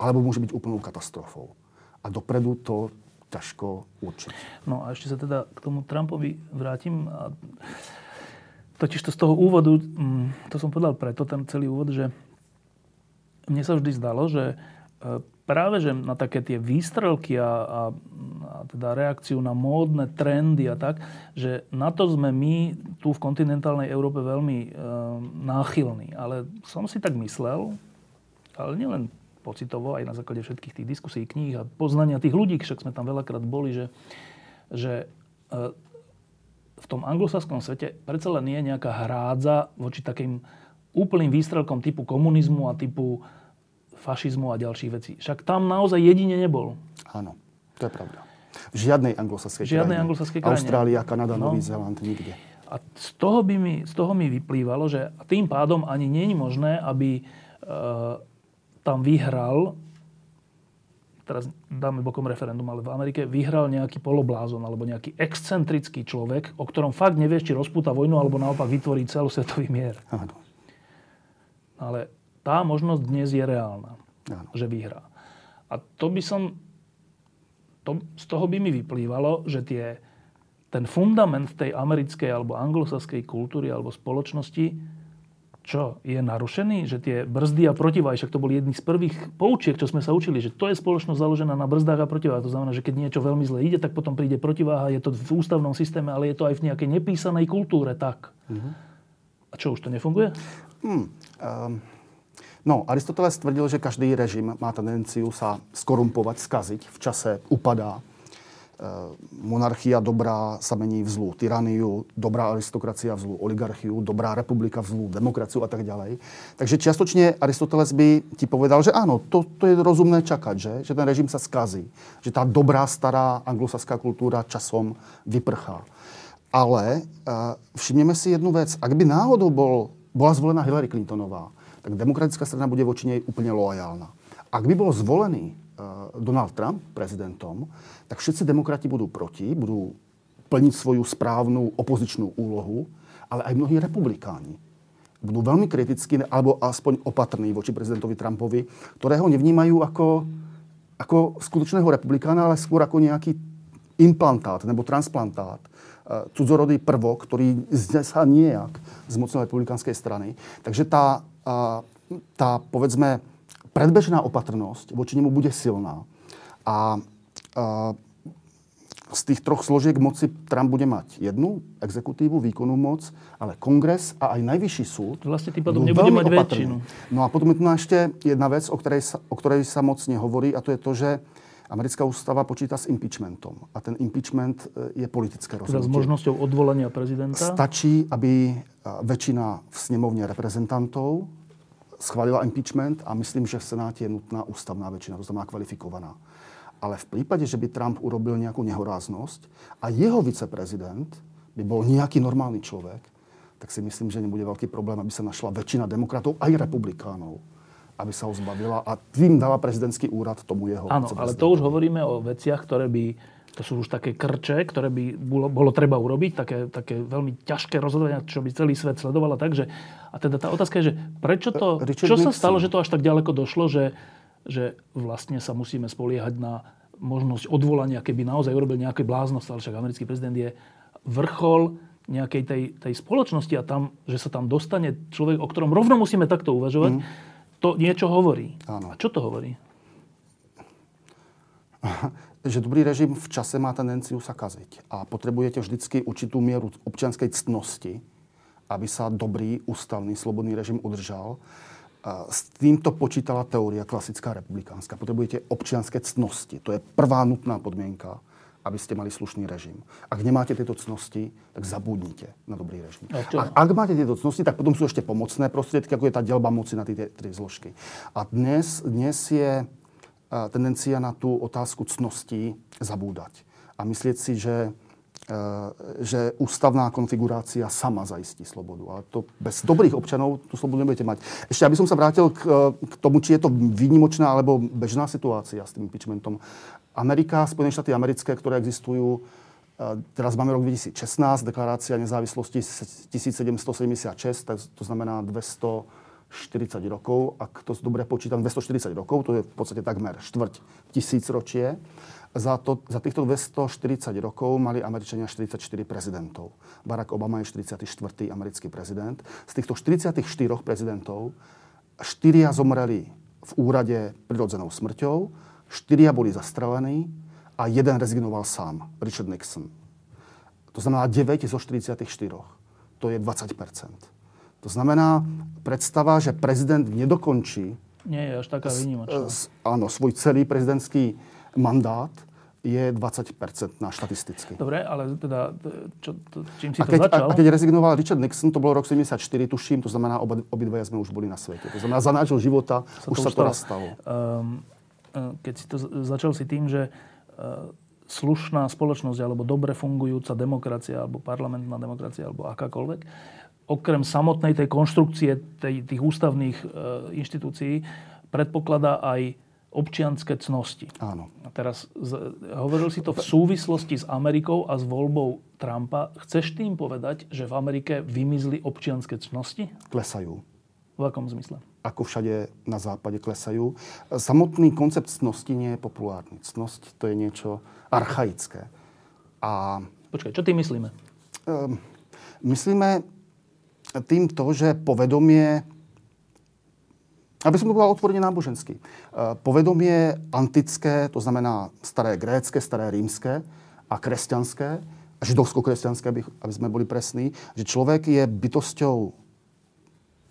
Alebo môže byť úplnou katastrofou. A dopredu to ťažko určiť. No a ešte sa teda k tomu Trumpovi vrátim. Totiž to z toho úvodu, mm, to som povedal preto, ten celý úvod, že mne sa vždy zdalo, že e, práve že na také tie výstrelky a, a, a teda reakciu na módne trendy a tak, že na to sme my tu v kontinentálnej Európe veľmi e, náchylní. Ale som si tak myslel, ale nielen pocitovo, aj na základe všetkých tých diskusí, kníh a poznania tých ľudí, však sme tam veľakrát boli, že, že e, v tom anglosaskom svete predsa len je nejaká hrádza voči takým úplným výstrelkom typu komunizmu a typu fašizmu a ďalších vecí. Však tam naozaj jedine nebol. Áno, to je pravda. V žiadnej anglosaskej žiadnej krajine. anglosaskej krajine. Austrália, Kanada, no. Nový Zéland, nikde. A z toho, by mi, z toho mi vyplývalo, že tým pádom ani je možné, aby e, tam vyhral teraz dáme bokom referendum, ale v Amerike vyhral nejaký poloblázon alebo nejaký excentrický človek, o ktorom fakt nevieš, či rozpúta vojnu alebo naopak vytvorí celosvetový mier. Áno. Ale tá možnosť dnes je reálna, Áno. že vyhrá. A to by som, to, z toho by mi vyplývalo, že tie, ten fundament tej americkej alebo anglosaskej kultúry alebo spoločnosti čo, je narušený? Že tie brzdy a protiváhy, však to boli jedných z prvých poučiek, čo sme sa učili, že to je spoločnosť založená na brzdách a protiváhach. To znamená, že keď niečo veľmi zle ide, tak potom príde protiváha, je to v ústavnom systéme, ale je to aj v nejakej nepísanej kultúre tak. Mm-hmm. A čo, už to nefunguje? Hmm, um, no, Aristoteles tvrdil, že každý režim má tendenciu sa skorumpovať, skaziť, v čase upadá monarchia dobrá sa mení v zlú tyraniu, dobrá aristokracia v zlú oligarchiu, dobrá republika v zlú demokraciu a tak ďalej. Takže čiastočne Aristoteles by ti povedal, že áno, to, to je rozumné čakať, že? že ten režim sa skazí, že tá dobrá stará anglosaská kultúra časom vyprchá. Ale uh, všimneme si jednu vec. Ak by náhodou bol, bola zvolená Hillary Clintonová, tak demokratická strana bude voči nej úplne loajálna. Ak by bol zvolený Donald Trump prezidentom, tak všetci demokrati budú proti, budú plniť svoju správnu opozičnú úlohu, ale aj mnohí republikáni budú veľmi kritickí, alebo aspoň opatrní voči prezidentovi Trumpovi, ktorého nevnímajú ako, ako skutočného republikána, ale skôr ako nejaký implantát nebo transplantát, e, cudzorodý prvok, ktorý sa nejak z mocnej republikánskej strany. Takže tá, tá, povedzme, predbežná opatrnosť voči nemu bude silná. A z tých troch složiek moci Trump bude mať jednu exekutívu, výkonnú moc, ale kongres a aj najvyšší súd. Vlastne tým pádom nebude mať opatrný. väčšinu. No a potom je tu ešte jedna vec, o ktorej, sa, o ktorej sa moc nehovorí, a to je to, že americká ústava počíta s impeachmentom. A ten impeachment e, je politické rozhodnutie. Teda s možnosťou odvolania prezidenta? Stačí, aby e, väčšina v snemovne reprezentantov schválila impeachment a myslím, že v Senáte je nutná ústavná väčšina, to znamená kvalifikovaná. Ale v prípade, že by Trump urobil nejakú nehoráznosť a jeho viceprezident by bol nejaký normálny človek, tak si myslím, že nebude veľký problém, aby sa našla väčšina demokratov, aj republikánov, aby sa ho zbavila a tým dala prezidentský úrad tomu jeho Áno, ale to už hovoríme o veciach, ktoré by, to sú už také krče, ktoré by bolo, bolo treba urobiť, také, také veľmi ťažké rozhodovania, čo by celý svet sledovala. Takže, a teda tá otázka je, že prečo to, Richard čo Nixon. sa stalo, že to až tak ďaleko došlo, že že vlastne sa musíme spoliehať na možnosť odvolania, keby naozaj urobil nejaké bláznost, ale však americký prezident je vrchol nejakej tej, tej spoločnosti a tam, že sa tam dostane človek, o ktorom rovno musíme takto uvažovať, mm. to niečo hovorí. Áno. A čo to hovorí? že dobrý režim v čase má tendenciu sa kaziť a potrebujete vždycky určitú mieru občianskej ctnosti, aby sa dobrý, ústavný, slobodný režim udržal. S týmto počítala teória klasická republikánska. Potrebujete občianské cnosti. To je prvá nutná podmienka, aby ste mali slušný režim. Ak nemáte tieto cnosti, tak zabudnite na dobrý režim. A ak máte tieto cnosti, tak potom sú ešte pomocné prostriedky, ako je tá delba moci na tie tri zložky. A dnes, dnes je tendencia na tú otázku cností zabúdať. A myslieť si, že Eh, že ústavná konfigurácia sama zaistí slobodu. A to bez dobrých občanov tú slobodu nebudete mať. Ešte, aby som sa vrátil k, k tomu, či je to výnimočná alebo bežná situácia s tým impeachmentom. Amerika, Spojené štáty americké, ktoré existujú, eh, teraz máme rok 2016, deklarácia nezávislosti 1776, tak to znamená 200 40 rokov, ak to dobre počítam, 240 rokov, to je v podstate takmer štvrť tisícročie. Za, to, za týchto 240 rokov mali Američania 44 prezidentov. Barack Obama je 44. americký prezident. Z týchto 44 prezidentov štyria zomreli v úrade prirodzenou smrťou, štyria boli zastrelení a jeden rezignoval sám, Richard Nixon. To znamená 9 zo 44. To je 20 To znamená predstava, že prezident nedokončí nie je až taká výnimočná. Áno, svoj celý prezidentský mandát je 20% na štatisticky. Dobre, ale teda, čo, to, čím si a keď, to začal? A, a keď rezignoval Richard Nixon, to bol rok 74, tuším, to znamená, oba, obidvaja sme už boli na svete. To znamená, za nášho života sa už sa to raz stalo. Um, keď si to začal si tým, že uh, slušná spoločnosť alebo dobre fungujúca demokracia alebo parlamentná demokracia alebo akákoľvek, okrem samotnej tej konštrukcie tej, tých ústavných e, inštitúcií predpokladá aj občianské cnosti. Áno. A teraz z, hovoril si to v súvislosti s Amerikou a s voľbou Trumpa. Chceš tým povedať, že v Amerike vymizli občianské cnosti? Klesajú. V akom zmysle? Ako všade na západe klesajú. Samotný koncept cnosti nie je populárny. Cnosť to je niečo archaické. A... Počkaj, čo ty myslíme? Um, myslíme tým to, že povedomie, aby som to povedal otvorene náboženský, e, povedomie antické, to znamená staré grécké, staré rímske a kresťanské, židovsko-kresťanské, aby, aby sme boli presní, že človek je bytosťou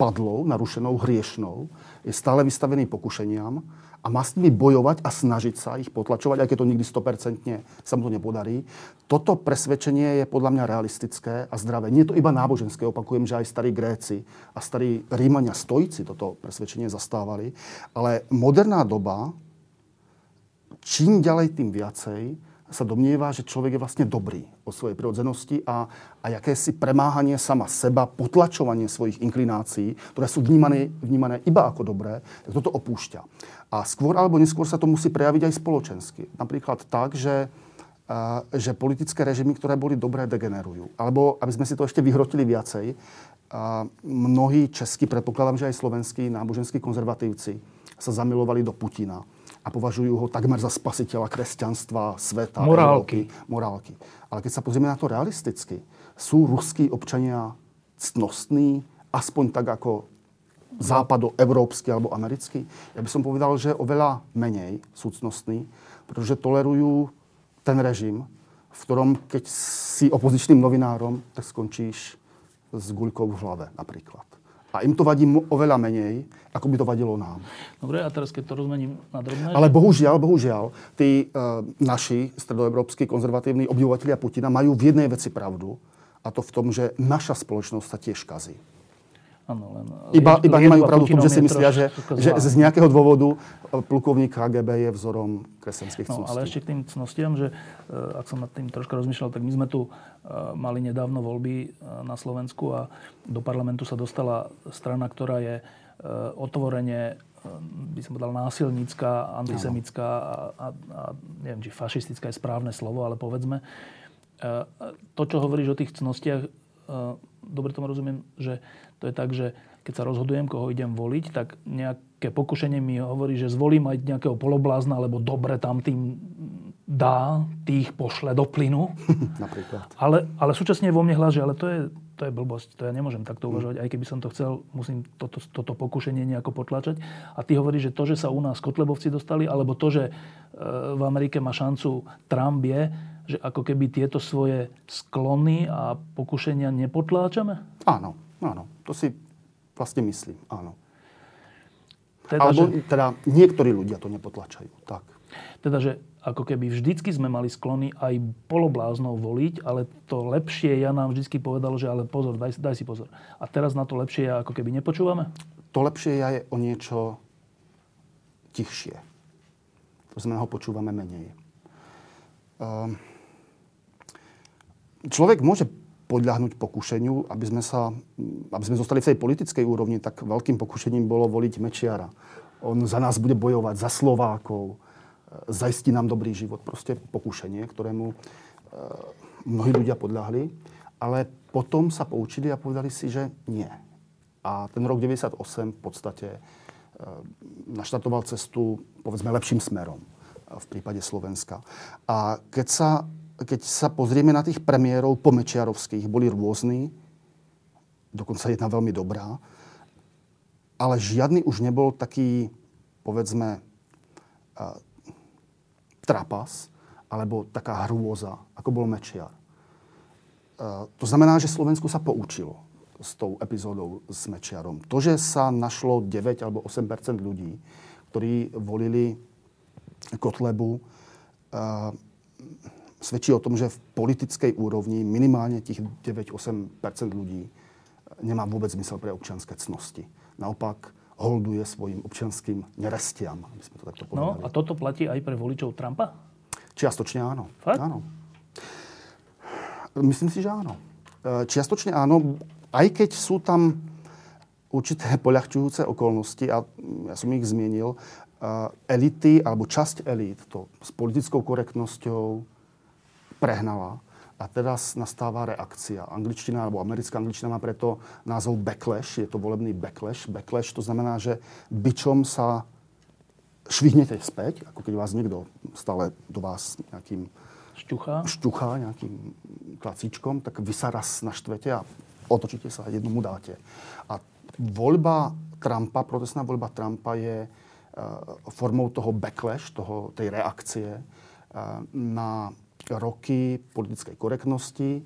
padlou, narušenou, hriešnou, je stále vystavený pokušeniam a má s nimi bojovať a snažiť sa ich potlačovať, aj keď to nikdy 100% sa mu to nepodarí. Toto presvedčenie je podľa mňa realistické a zdravé. Nie je to iba náboženské, opakujem, že aj starí Gréci a starí Rímania stojíci toto presvedčenie zastávali. Ale moderná doba, čím ďalej, tým viacej, sa domnieva, že človek je vlastne dobrý o svojej prirodzenosti a, a jakési premáhanie sama seba, potlačovanie svojich inklinácií, ktoré sú vnímané, vnímané iba ako dobré, tak toto opúšťa. A skôr alebo neskôr sa to musí prejaviť aj spoločensky. Napríklad tak, že, že politické režimy, ktoré boli dobré, degenerujú. Alebo, aby sme si to ešte vyhrotili viacej, mnohí českí, predpokladám, že aj slovenskí náboženskí konzervatívci sa zamilovali do Putina a považujú ho takmer za spasiteľa kresťanstva, sveta, morálky. Európy, morálky. Ale keď sa pozrieme na to realisticky, sú ruskí občania ctnostní, aspoň tak ako západoevropský alebo americký? Ja by som povedal, že oveľa menej sú ctnostní, pretože tolerujú ten režim, v ktorom keď si opozičným novinárom, tak skončíš s guľkou v hlave napríklad. A im to vadí oveľa menej, ako by to vadilo nám. Dobre, a teraz keď to rozmením na drobné... Ale bohužiaľ, bohužiaľ, tí e, naši stredoeurópsky konzervatívni obdivovateľia Putina majú v jednej veci pravdu, a to v tom, že naša spoločnosť sa tiež kazí. Ano, len, iba, iba nemajú pravdu v tom, že si myslia, že, že z nejakého dôvodu e, plukovník KGB je vzorom kresťanských no, cností. Ale ešte k tým cnostiam, že e, ak som nad tým troška rozmýšľal, tak my sme tu e, mali nedávno voľby na Slovensku a do parlamentu sa dostala strana, ktorá je otvorene by som povedal, násilnícka, antisemická a, a, a neviem, či fašistická je správne slovo, ale povedzme. To, čo hovoríš o tých cnostiach, dobre tomu rozumiem, že to je tak, že keď sa rozhodujem, koho idem voliť, tak nejaké pokušenie mi hovorí, že zvolím aj nejakého poloblázna, lebo dobre tam tým dá, tých pošle do plynu. Napríklad. Ale, ale súčasne vo mne hláže, ale to je, to je blbosť, to ja nemôžem takto mm. uvažovať. Aj keby som to chcel, musím toto, toto pokušenie nejako potlačať. A ty hovoríš, že to, že sa u nás Kotlebovci dostali, alebo to, že e, v Amerike má šancu Trump je, že ako keby tieto svoje sklony a pokušenia nepotláčame? Áno, áno. To si vlastne myslím, áno. Teda, Alebo že, teda niektorí ľudia to nepotlačajú. Tak. Teda, že ako keby vždycky sme mali sklony aj polobláznou voliť, ale to lepšie ja nám vždycky povedal, že ale pozor, daj, daj si pozor. A teraz na to lepšie ja ako keby nepočúvame? To lepšie ja je o niečo tichšie. To znamená, ho počúvame menej. Um, človek môže podľahnuť pokušeniu, aby sme, sa, aby sme zostali v tej politickej úrovni, tak veľkým pokušením bolo voliť Mečiara. On za nás bude bojovať, za Slovákov, e, zajistí nám dobrý život. Proste pokušenie, ktorému e, mnohí ľudia podľahli. Ale potom sa poučili a povedali si, že nie. A ten rok 98 v podstate e, naštartoval cestu, povedzme, lepším smerom v prípade Slovenska. A keď sa, keď sa pozrieme na tých premiérov pomečiarovských, boli rôzni, dokonca jedna veľmi dobrá, ale žiadny už nebol taký, povedzme, trapas, alebo taká hrôza, ako bol Mečiar. To znamená, že Slovensku sa poučilo s tou epizódou s Mečiarom. To, že sa našlo 9 alebo 8 ľudí, ktorí volili Kotlebu, svedčí o tom, že v politickej úrovni minimálne tých 9-8% ľudí nemá vôbec zmysel pre občianske cnosti. Naopak holduje svojim občianským nerestiam, aby sme to takto povedali. No a toto platí aj pre voličov Trumpa? Čiastočne áno. Fakt? Áno. Myslím si, že áno. E, čiastočne áno, aj keď sú tam určité poľahčujúce okolnosti, a ja som ich zmienil, e, elity, alebo časť elít to s politickou korektnosťou prehnala. A teraz nastáva reakcia. Angličtina alebo americká angličtina má preto názov backlash. Je to volebný backlash. Backlash to znamená, že byčom sa švihnete späť, ako keď vás niekto stále do vás nejakým šťuchá, šťuchá nejakým klacíčkom, tak vy sa raz naštvete a otočíte sa a jednomu dáte. A voľba Trumpa, protestná voľba Trumpa je uh, formou toho backlash, toho, tej reakcie uh, na roky politickej korektnosti,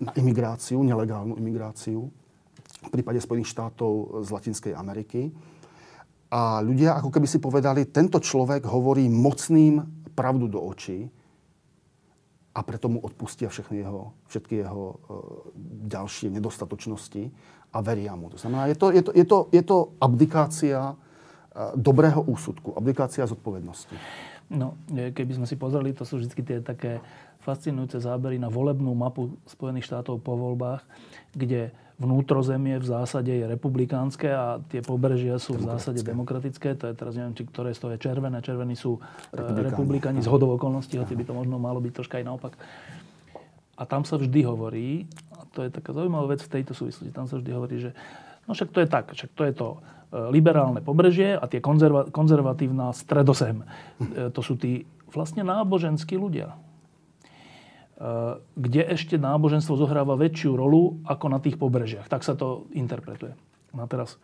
na imigráciu, nelegálnu imigráciu, v prípade Spojených štátov z Latinskej Ameriky. A ľudia ako keby si povedali, tento človek hovorí mocným pravdu do očí a preto mu odpustia všechny jeho, všetky jeho uh, ďalšie nedostatočnosti a veria mu. To znamená, je to, je to, je to, je to abdikácia dobrého úsudku, abdikácia zodpovednosti. No, keby sme si pozreli, to sú vždy tie také fascinujúce zábery na volebnú mapu Spojených štátov po voľbách, kde vnútrozemie v zásade je republikánske a tie pobrežia sú v zásade demokratické. To je teraz neviem, či ktoré z toho je červené. Červení sú e, republikáni z hodov okolností, hoci by to možno malo byť troška aj naopak. A tam sa vždy hovorí, a to je taká zaujímavá vec v tejto súvislosti, tam sa vždy hovorí, že no však to je tak, však to je to E, liberálne pobrežie a tie konzerva- konzervatívna stredosem. E, to sú tí vlastne náboženskí ľudia. E, kde ešte náboženstvo zohráva väčšiu rolu ako na tých pobrežiach. Tak sa to interpretuje. No a teraz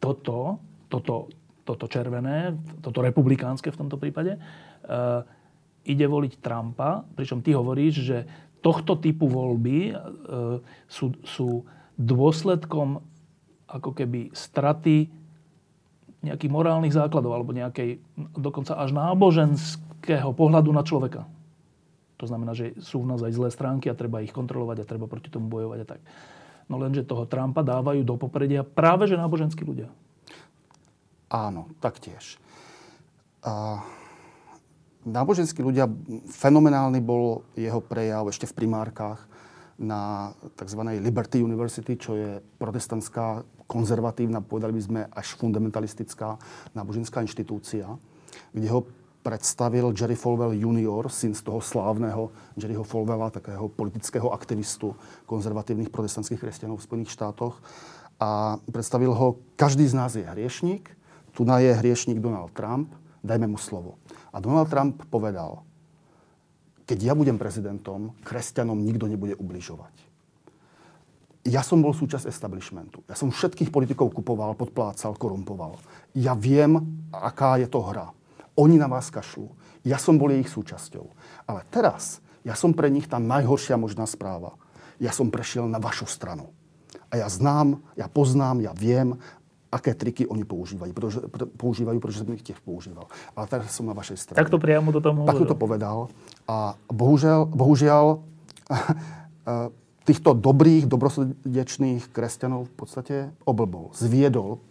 toto, toto, toto červené, toto republikánske v tomto prípade, ide voliť Trumpa, pričom ty hovoríš, že tohto typu voľby sú, sú dôsledkom ako keby straty nejakých morálnych základov alebo nejakej dokonca až náboženského pohľadu na človeka. To znamená, že sú v nás aj zlé stránky a treba ich kontrolovať a treba proti tomu bojovať a tak. No lenže toho Trumpa dávajú do popredia práve že náboženskí ľudia. Áno, taktiež. A náboženskí ľudia, fenomenálny bol jeho prejav ešte v primárkach na tzv. Liberty University, čo je protestantská konzervatívna, povedali by sme až fundamentalistická náboženská inštitúcia, kde ho predstavil Jerry Falwell junior, syn z toho slávneho Jerryho Falwella, takého politického aktivistu konzervatívnych protestantských kresťanov v Spojených štátoch. A predstavil ho, každý z nás je hriešník, tu na je hriešník Donald Trump, dajme mu slovo. A Donald Trump povedal, keď ja budem prezidentom, kresťanom nikto nebude ubližovať ja som bol súčasť establishmentu. Ja som všetkých politikov kupoval, podplácal, korumpoval. Ja viem, aká je to hra. Oni na vás kašľú. Ja som bol ich súčasťou. Ale teraz, ja som pre nich tá najhoršia možná správa. Ja som prešiel na vašu stranu. A ja znám, ja poznám, ja viem, aké triky oni používajú, pretože, používajú, pretože som ich tiež používal. Ale teraz som na vašej strane. Tak to priamo do toho Tak to povedal. A bohužiaľ, bohužiaľ týchto dobrých, dobrosrdečných kresťanov v podstate oblbol, zviedol,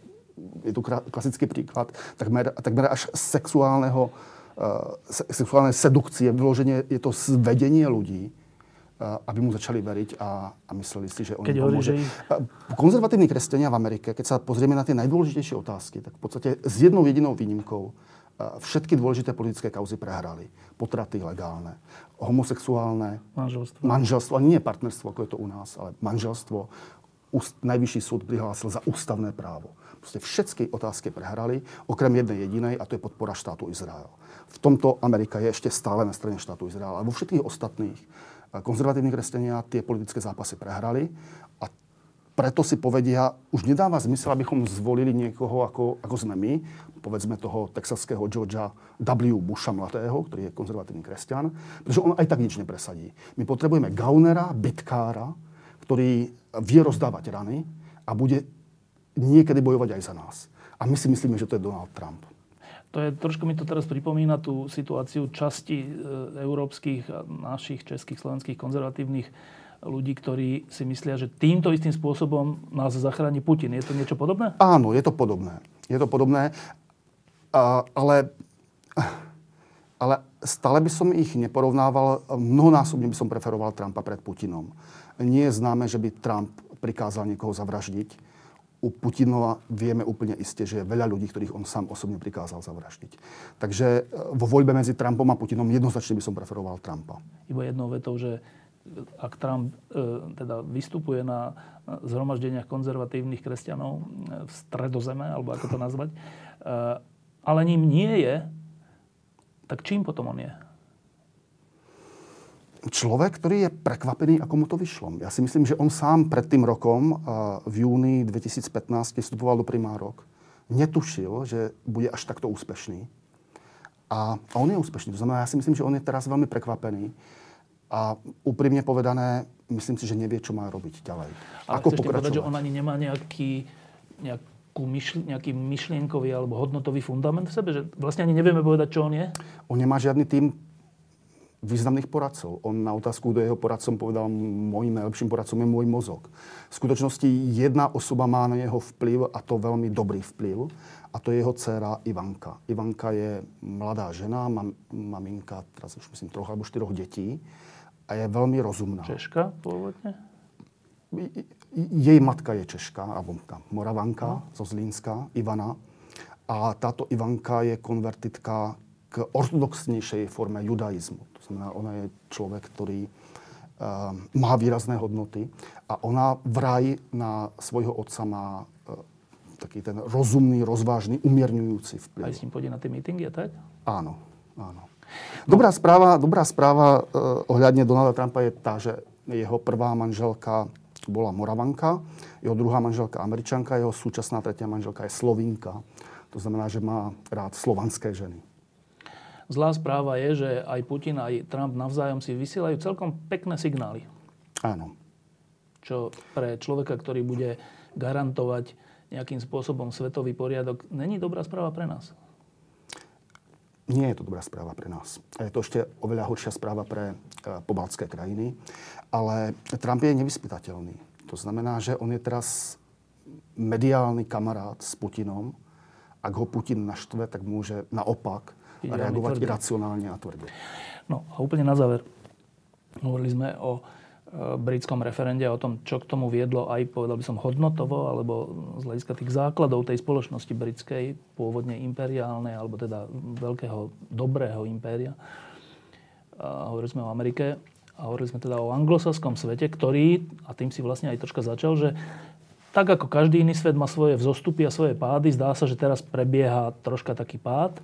je tu klasický príklad, takmer, takmer až sexuálneho, uh, sexuálnej sedukcie, vyloženie je to zvedenie ľudí, uh, aby mu začali veriť a, a mysleli si, že on keď pomôže. Hovorí, že... Konzervatívni kresťania v Amerike, keď sa pozrieme na tie najdôležitejšie otázky, tak v podstate s jednou jedinou výnimkou všetky dôležité politické kauzy prehrali. Potraty legálne, homosexuálne, manželstvo, manželstvo, nie partnerstvo, ako je to u nás, ale manželstvo, najvyšší súd prihlásil za ústavné právo. Proste všetky otázky prehrali, okrem jednej jedinej, a to je podpora štátu Izrael. V tomto Amerika je ešte stále na strane štátu Izrael. A vo všetkých ostatných eh, konzervatívni kresťania tie politické zápasy prehrali a preto si povedia, už nedáva zmysel, abychom zvolili niekoho, ako, ako sme my, povedzme toho texaského Georgia W. Busha mladého, ktorý je konzervatívny kresťan, pretože on aj tak nič nepresadí. My potrebujeme gaunera, bitkára, ktorý vie rozdávať rany a bude niekedy bojovať aj za nás. A my si myslíme, že to je Donald Trump. To je, trošku mi to teraz pripomína tú situáciu časti e, európskych, našich, českých, slovenských konzervatívnych ľudí, ktorí si myslia, že týmto istým spôsobom nás zachráni Putin. Je to niečo podobné? Áno, je to podobné. Je to podobné, ale, ale stále by som ich neporovnával. Mnohonásobne by som preferoval Trumpa pred Putinom. Nie je známe, že by Trump prikázal niekoho zavraždiť. U Putinova vieme úplne iste, že je veľa ľudí, ktorých on sám osobne prikázal zavraždiť. Takže e, vo voľbe medzi Trumpom a Putinom jednoznačne by som preferoval Trumpa. Iba jednou vetou, že ak Trump e, teda vystupuje na zhromaždeniach konzervatívnych kresťanov e, v stredozeme, alebo ako to nazvať, e, ale ním nie je, tak čím potom on je? Človek, ktorý je prekvapený, ako mu to vyšlo. Ja si myslím, že on sám pred tým rokom, v júni 2015, keď vstupoval do primárok, netušil, že bude až takto úspešný. A on je úspešný. To znamená, ja si myslím, že on je teraz veľmi prekvapený a úprimne povedané, myslím si, že nevie, čo má robiť ďalej. Ale Ako pokračovať? povedať, že on ani nemá nejaký, nejakú myšl, nejaký myšlienkový alebo hodnotový fundament v sebe? Že vlastne ani nevieme povedať, čo on je? On nemá žiadny tým významných poradcov. On na otázku, kto je jeho poradcom, povedal, môjim najlepším poradcom je môj mozog. V skutočnosti jedna osoba má na neho vplyv a to veľmi dobrý vplyv a to je jeho dcéra Ivanka. Ivanka je mladá žena, mam, maminka, teraz už myslím, troch alebo štyroch detí a je veľmi rozumná. Češka pôvodne? Jej matka je Češka, alebo tá Moravanka no. zo Zlínska, Ivana. A táto Ivanka je konvertitka k ortodoxnejšej forme judaizmu. To znamená, ona je človek, ktorý uh, má výrazné hodnoty a ona vraj na svojho otca má uh, taký ten rozumný, rozvážny, umierňujúci vplyv. Aj s ním pôjde na tie meetingy, tak? Áno, áno. Dobrá správa, dobrá správa eh, ohľadne Donalda Trumpa je tá, že jeho prvá manželka bola Moravanka, jeho druhá manželka Američanka, jeho súčasná tretia manželka je Slovinka. To znamená, že má rád slovanské ženy. Zlá správa je, že aj Putin, aj Trump navzájom si vysielajú celkom pekné signály. Áno. Čo pre človeka, ktorý bude garantovať nejakým spôsobom svetový poriadok, není dobrá správa pre nás nie je to dobrá správa pre nás. A je to ešte oveľa horšia správa pre e, pobaltské krajiny. Ale Trump je nevyspytateľný. To znamená, že on je teraz mediálny kamarát s Putinom. Ak ho Putin naštve, tak môže naopak reagovať iracionálne a tvrdé. No a úplne na záver. Hovorili sme o britskom referende o tom, čo k tomu viedlo aj, povedal by som, hodnotovo, alebo z hľadiska tých základov tej spoločnosti britskej, pôvodne imperiálnej, alebo teda veľkého, dobrého impéria. A hovorili sme o Amerike a hovorili sme teda o anglosaskom svete, ktorý, a tým si vlastne aj troška začal, že tak ako každý iný svet má svoje vzostupy a svoje pády, zdá sa, že teraz prebieha troška taký pád. E,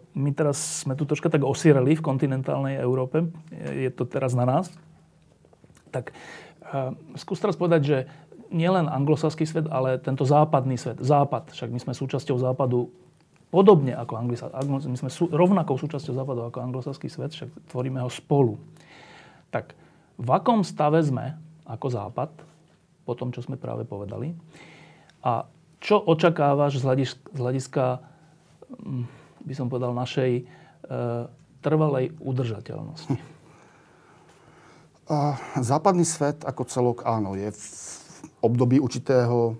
my teraz sme tu troška tak osireli v kontinentálnej Európe. Je to teraz na nás, tak uh, skús teraz povedať, že nielen anglosaský svet, ale tento západný svet, západ, však my sme súčasťou západu podobne ako anglisa, my sme sú, rovnakou súčasťou západu ako anglosaský svet, však tvoríme ho spolu. Tak v akom stave sme ako západ, po tom, čo sme práve povedali, a čo očakávaš z hľadiska, z hľadiska hm, by som povedal, našej e, trvalej udržateľnosti? Západný svet ako celok áno, je v období určitého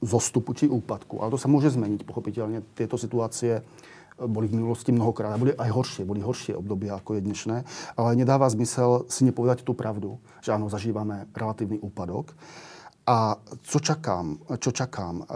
zostupu či úpadku. Ale to sa môže zmeniť, pochopiteľne. Tieto situácie boli v minulosti mnohokrát. Boli aj horšie, boli horšie obdobia ako je dnešné. Ale nedáva zmysel si nepovedať tú pravdu, že áno, zažívame relatívny úpadok. A co čakám? Čo čakám?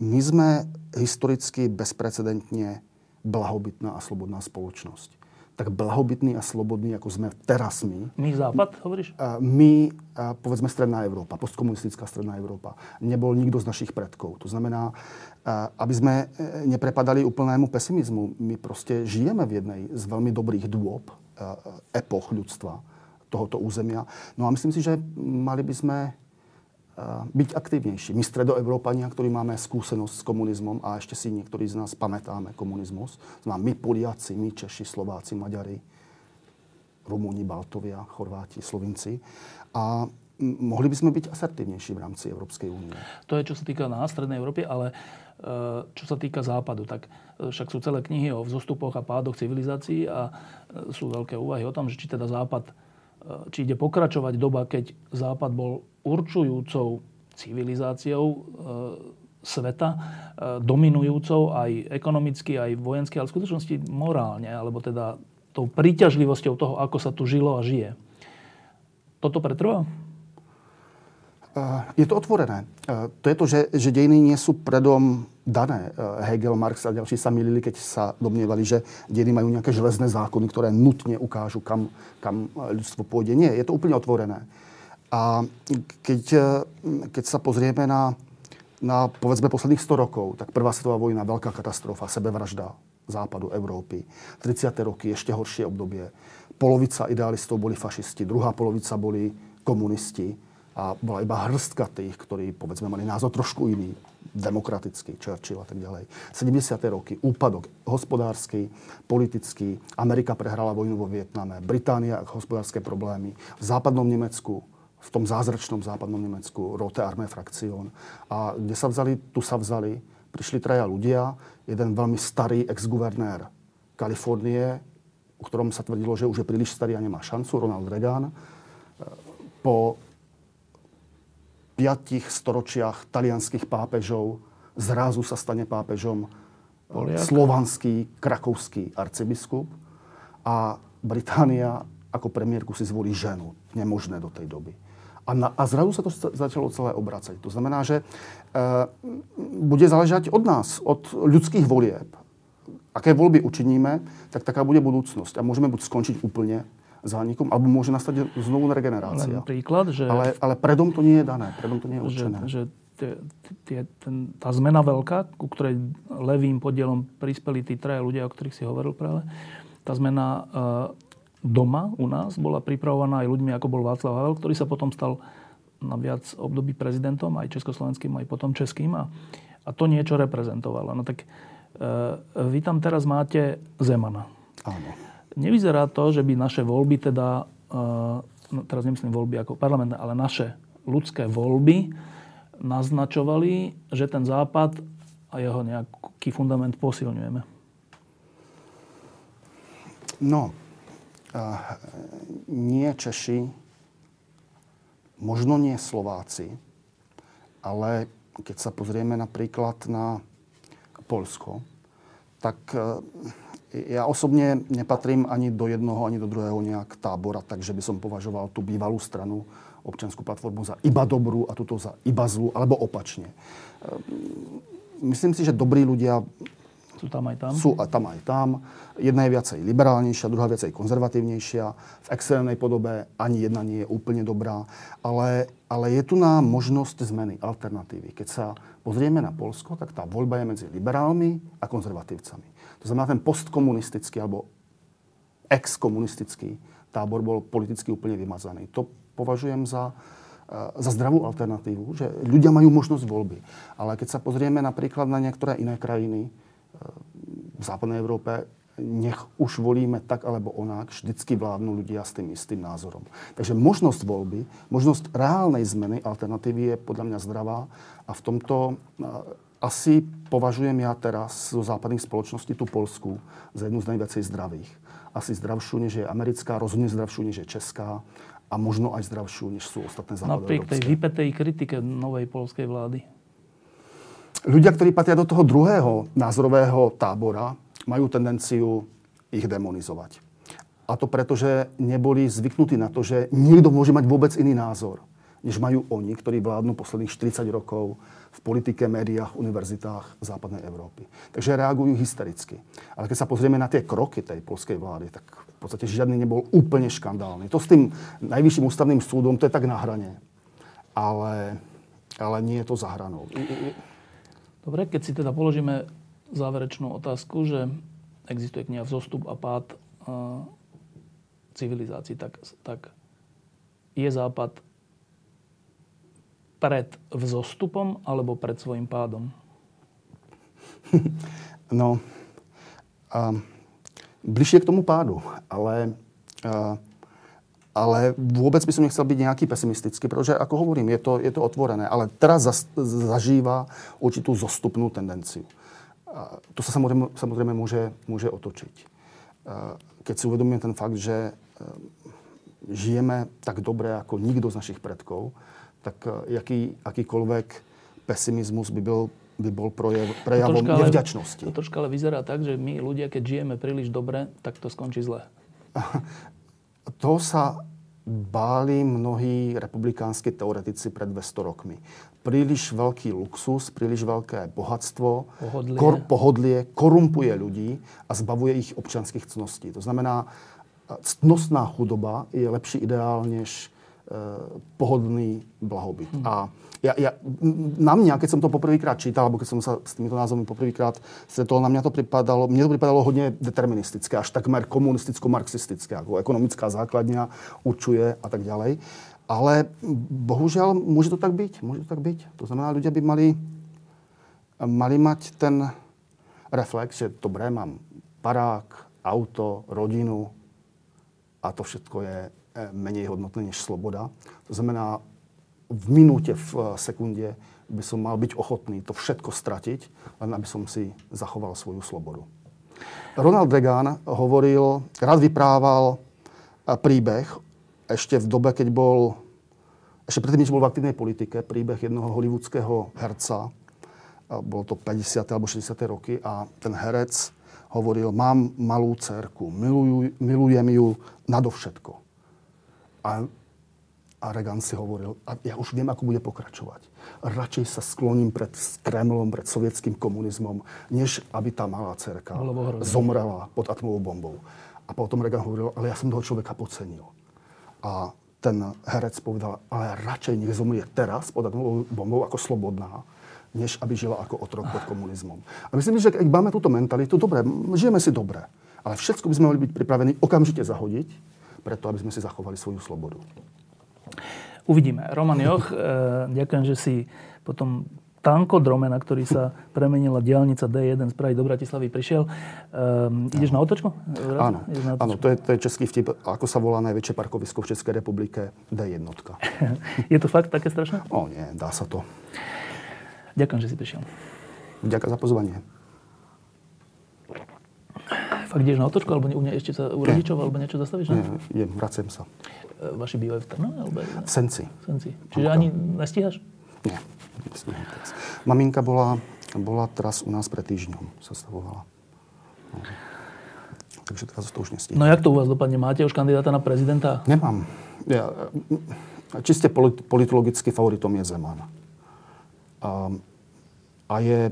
My sme historicky bezprecedentne blahobytná a slobodná spoločnosť. Tak blahobytní a slobodní, ako sme teraz my. My Západ, hovoríš? My, povedzme, Stredná Európa, postkomunistická Stredná Európa. Nebol nikto z našich predkov. To znamená, aby sme e, neprepadali úplnému pesimizmu. My proste žijeme v jednej z veľmi dobrých dôb epoch ľudstva tohoto územia. No a myslím si, že mali by sme byť aktivnejší. My stredoevropania, ktorí máme skúsenosť s komunizmom a ešte si niektorí z nás pamätáme komunizmus, my Poliaci, my Češi, Slováci, Maďari, Rumúni, Baltovia, Chorváti, Slovinci. A mohli by sme byť asertívnejší v rámci Európskej únie. To je, čo sa týka nás, Strednej Európy, ale e, čo sa týka Západu, tak e, však sú celé knihy o vzostupoch a pádoch civilizácií a sú veľké úvahy o tom, že či teda Západ, či ide pokračovať doba, keď Západ bol určujúcou civilizáciou e, sveta, e, dominujúcou aj ekonomicky, aj vojensky, ale v skutočnosti morálne, alebo teda tou príťažlivosťou toho, ako sa tu žilo a žije. Toto pretrvá? Je to otvorené. E, to je to, že, že dejiny nie sú predom dané. Hegel, Marx a ďalší sa milili, keď sa domnievali, že dejiny majú nejaké železné zákony, ktoré nutne ukážu, kam, kam ľudstvo pôjde. Nie, je to úplne otvorené. A keď, keď sa pozrieme na, na povedzme posledných 100 rokov, tak prvá svetová vojna, veľká katastrofa, sebevražda západu Európy. 30. roky, ešte horšie obdobie. Polovica idealistov boli fašisti, druhá polovica boli komunisti a bola iba hrstka tých, ktorí, povedzme, mali názor trošku iný, demokratický, Churchill a tak ďalej. 70. roky, úpadok hospodársky, politický, Amerika prehrala vojnu vo Vietname, Británia hospodárske problémy, v západnom Nemecku v tom zázračnom západnom Nemecku, Rote Armee Fraktion. A kde sa vzali, tu sa vzali, prišli traja ľudia, jeden veľmi starý ex-guvernér Kalifornie, o ktorom sa tvrdilo, že už je príliš starý a nemá šancu, Ronald Reagan. Po piatich storočiach talianských pápežov zrazu sa stane pápežom Poliak. slovanský, krakovský arcibiskup a Británia ako premiérku si zvolí ženu. Nemožné do tej doby. A, na, a zrazu sa to začalo celé obracať. To znamená, že e, bude záležať od nás, od ľudských volieb. Aké voľby učiníme, tak taká bude budúcnosť. A môžeme buď skončiť úplne zánikom, alebo môže nastať znovu regenerácia. Len príklad, že... Ale, ale predom to nie je dané, predom to nie je určené. Že, že tie, tie, ten, tá zmena veľká, ku ktorej levým podielom prispeli tí traja ľudia, o ktorých si hovoril práve, tá zmena e, doma u nás bola pripravovaná aj ľuďmi, ako bol Václav Havel, ktorý sa potom stal na viac období prezidentom, aj československým, aj potom českým. A, a to niečo reprezentovalo. No tak e, vy tam teraz máte Zemana. Áno. Nevyzerá to, že by naše voľby teda, e, no teraz nemyslím voľby ako parlamentné, ale naše ľudské voľby naznačovali, že ten západ a jeho nejaký fundament posilňujeme. No, nie Češi, možno nie Slováci, ale keď sa pozrieme napríklad na Polsko, tak e, ja osobne nepatrím ani do jednoho, ani do druhého nejak tábora, takže by som považoval tú bývalú stranu, občianskú platformu za iba dobrú a túto za iba zlú, alebo opačne. E, myslím si, že dobrí ľudia sú tam aj tam? Sú a tam aj tam. Jedna je viacej liberálnejšia, druhá viacej konzervatívnejšia. V extrémnej podobe ani jedna nie je úplne dobrá. Ale, ale je tu na možnosť zmeny, alternatívy. Keď sa pozrieme na Polsko, tak tá voľba je medzi liberálmi a konzervatívcami. To znamená, ten postkomunistický alebo exkomunistický tábor bol politicky úplne vymazaný. To považujem za, eh, za zdravú alternatívu, že ľudia majú možnosť voľby. Ale keď sa pozrieme napríklad na niektoré iné krajiny, v západnej Európe nech už volíme tak alebo onak, vždycky vládnu ľudia s tým istým názorom. Takže možnosť voľby, možnosť reálnej zmeny alternatívy je podľa mňa zdravá a v tomto asi považujem ja teraz zo západných spoločností tú Polsku za jednu z najviacej zdravých. Asi zdravšiu, než je americká, rozhodne zdravšiu, než je česká a možno aj zdravšiu, než sú ostatné západoeurópske. Napriek tej vypetej kritike novej polskej vlády ľudia, ktorí patria do toho druhého názorového tábora, majú tendenciu ich demonizovať. A to preto, že neboli zvyknutí na to, že niekto môže mať vôbec iný názor. než majú oni, ktorí vládnu posledných 40 rokov v politike, médiách, univerzitách západnej Európy. Takže reagujú hystericky. Ale keď sa pozrieme na tie kroky tej polskej vlády, tak v podstate žiadny nebol úplne škandálny. To s tým najvyšším ústavným súdom, to je tak na hrane. Ale, ale nie je to za hranou. Dobre, keď si teda položíme záverečnú otázku, že existuje kniha Vzostup a pád uh, civilizácií, tak, tak je Západ pred vzostupom alebo pred svojim pádom? No, uh, bližšie k tomu pádu, ale, uh, ale vôbec by som nechcel byť nejaký pesimistický, pretože, ako hovorím, je to, je to otvorené, ale teraz zas, zažíva určitú zostupnú tendenciu. Uh, to sa samozrejme, samozrejme môže, môže otočiť. Uh, keď si uvedomíme ten fakt, že uh, žijeme tak dobre ako nikto z našich predkov, tak e, jaký, akýkoľvek pesimizmus by bol, by bol projav, prejavom to nevďačnosti. To troška ale vyzerá tak, že my ľudia, keď žijeme príliš dobre, tak to skončí zle. to sa báli mnohí republikánsky teoretici pred 200 rokmi. Príliš veľký luxus, príliš veľké bohatstvo, pohodlie. Kor, pohodlie korumpuje ľudí a zbavuje ich občanských cností. To znamená, ctnostná chudoba je lepší ideál než Eh, pohodlný blahobyt. A ja, ja, na mňa, keď som to poprvýkrát čítal, alebo keď som sa s týmito názvami poprvýkrát stretol, na mňa to pripadalo, mne to pripadalo hodne deterministické, až takmer komunisticko-marxistické, ako ekonomická základňa určuje a tak ďalej. Ale bohužiaľ, môže to tak byť. Môže to tak byť. To znamená, ľudia by mali, mali mať ten reflex, že dobre, mám parák, auto, rodinu a to všetko je Eh, menej hodnotné než sloboda. To znamená, v minúte, v eh, sekunde by som mal byť ochotný to všetko stratiť, len aby som si zachoval svoju slobodu. Ronald Reagan hovoril, rád vyprával eh, príbeh ešte v dobe, keď bol, ešte predtým, než bol v aktívnej politike, príbeh jednoho hollywoodského herca, bolo to 50. alebo 60. roky a ten herec hovoril, mám malú cerku, milujem ju nadovšetko. A, a Reagan si hovoril, a ja už viem, ako bude pokračovať. Radšej sa skloním pred Kremlom, pred sovietským komunizmom, než aby tá malá cerka zomrela pod atomovou bombou. A potom Reagan hovoril, ale ja som toho človeka podcenil. A ten herec povedal, ale radšej nech zomrie teraz pod atomovou bombou ako slobodná, než aby žila ako otrok pod komunizmom. A myslím, že keď máme túto mentalitu, dobre, žijeme si dobre, ale všetko by sme mali byť pripravení okamžite zahodiť, preto, aby sme si zachovali svoju slobodu. Uvidíme. Roman Joch, e, ďakujem, že si potom tankodrome, na ktorý sa premenila diálnica D1 z Prahy do Bratislavy, prišiel. Um, ideš na otočku? Áno, na otočku? áno to, je, to je český vtip. Ako sa volá najväčšie parkovisko v Českej republike? D1. je to fakt také strašné? O nie, dá sa to. Ďakujem, že si prišiel. Ďakujem za pozvanie. Fakt ideš na otočku, alebo u ešte sa u rodičov, alebo niečo zastavíš? Nie, idem, vracem sa. E, vaši bývajú v Trnave? Alebo... V Senci. Senci. Čiže Mamka. ani nestíhaš? Nie. Maminka bola, bola teraz u nás pred týždňom, sa stavovala. No. Takže teraz to už nestíham. No jak to u vás dopadne? Máte už kandidáta na prezidenta? Nemám. Ja, čiste politologicky favoritom je Zeman. A, a je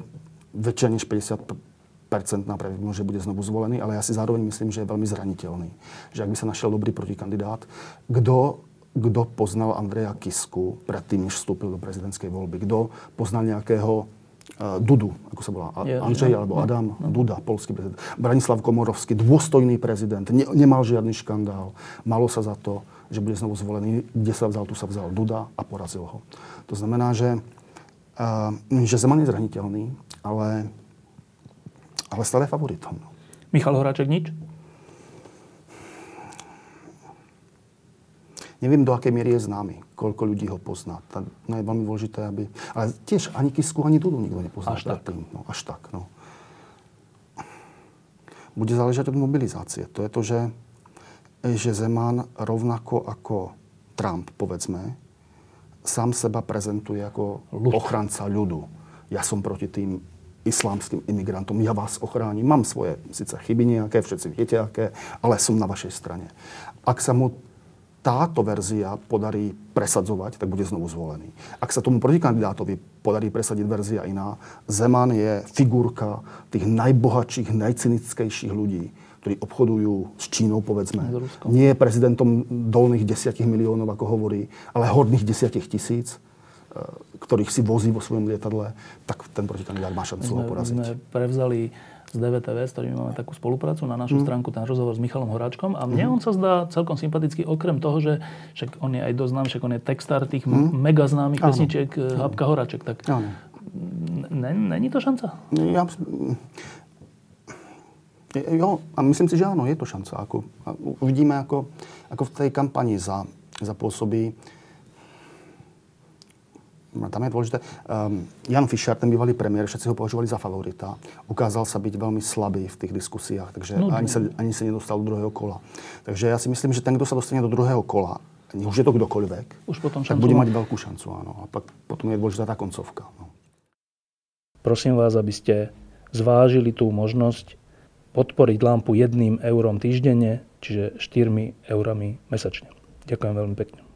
väčšia než 50 percentná pravdepodobnosť, že bude znovu zvolený, ale ja si zároveň myslím, že je veľmi zraniteľný. Že ak by sa našiel dobrý protikandidát, kto kto poznal Andreja Kisku predtým, než vstúpil do prezidentskej voľby? Kto poznal nejakého uh, Dudu, ako sa volá, Andrzej je, alebo Adam no. Duda, polský prezident. Branislav Komorovský, dôstojný prezident, ne, nemal žiadny škandál. Malo sa za to, že bude znovu zvolený. Kde sa vzal, tu sa vzal Duda a porazil ho. To znamená, že, uh, že Zeman je zraniteľný, ale ale stále favoritom. No. Michal Horáček nič? Neviem, do akej miery je známy, koľko ľudí ho pozná. No je veľmi dôležité, aby... Ale tiež ani Kisku, ani Dudu nikto nepozná. Až tak. Tým. No, až tak, no. Bude záležať od mobilizácie. To je to, že, že Zeman rovnako ako Trump, povedzme, sám seba prezentuje ako Ľud. ochranca ľudu. Ja som proti tým islámským imigrantom. Ja vás ochránim. Mám svoje síce chyby nejaké, všetci viete aké, ale som na vašej strane. Ak sa mu táto verzia podarí presadzovať, tak bude znovu zvolený. Ak sa tomu protikandidátovi podarí presadiť verzia iná, Zeman je figurka tých najbohatších, najcynickejších ľudí, ktorí obchodujú s Čínou, povedzme. Nie je prezidentom dolných desiatich miliónov, ako hovorí, ale horných desiatich tisíc ktorých si vozí vo svojom lietadle, tak ten protikandidát má šancu ho poraziť. My sme prevzali z DVTV, s ktorými máme takú spoluprácu na našu mm. stránku, ten rozhovor s Michalom Horáčkom. A mne mm. on sa zdá celkom sympatický, okrem toho, že však on je aj dosť známy, však on je textár tých mm. mega známych pesničiek eh, Habka Horáček. Tak není to šanca? Ja, jo, a myslím si, že áno, je to šanca. Ako, uvidíme, ako, ako v tej kampani za, zapôsobí tam je dôležité. Um, Jan Fischer, ten bývalý premiér, všetci ho považovali za favorita. Ukázal sa byť veľmi slabý v tých diskusiách, takže no, ani, sa, ani sa nedostal do druhého kola. Takže ja si myslím, že ten, kto sa dostane do druhého kola, už je to kdokoľvek, už potom tak bude mať veľkú šancu. Áno. A pak, potom je dôležitá tá koncovka. No. Prosím vás, aby ste zvážili tú možnosť podporiť lampu jedným eurom týždenne, čiže 4 eurami mesačne. Ďakujem veľmi pekne.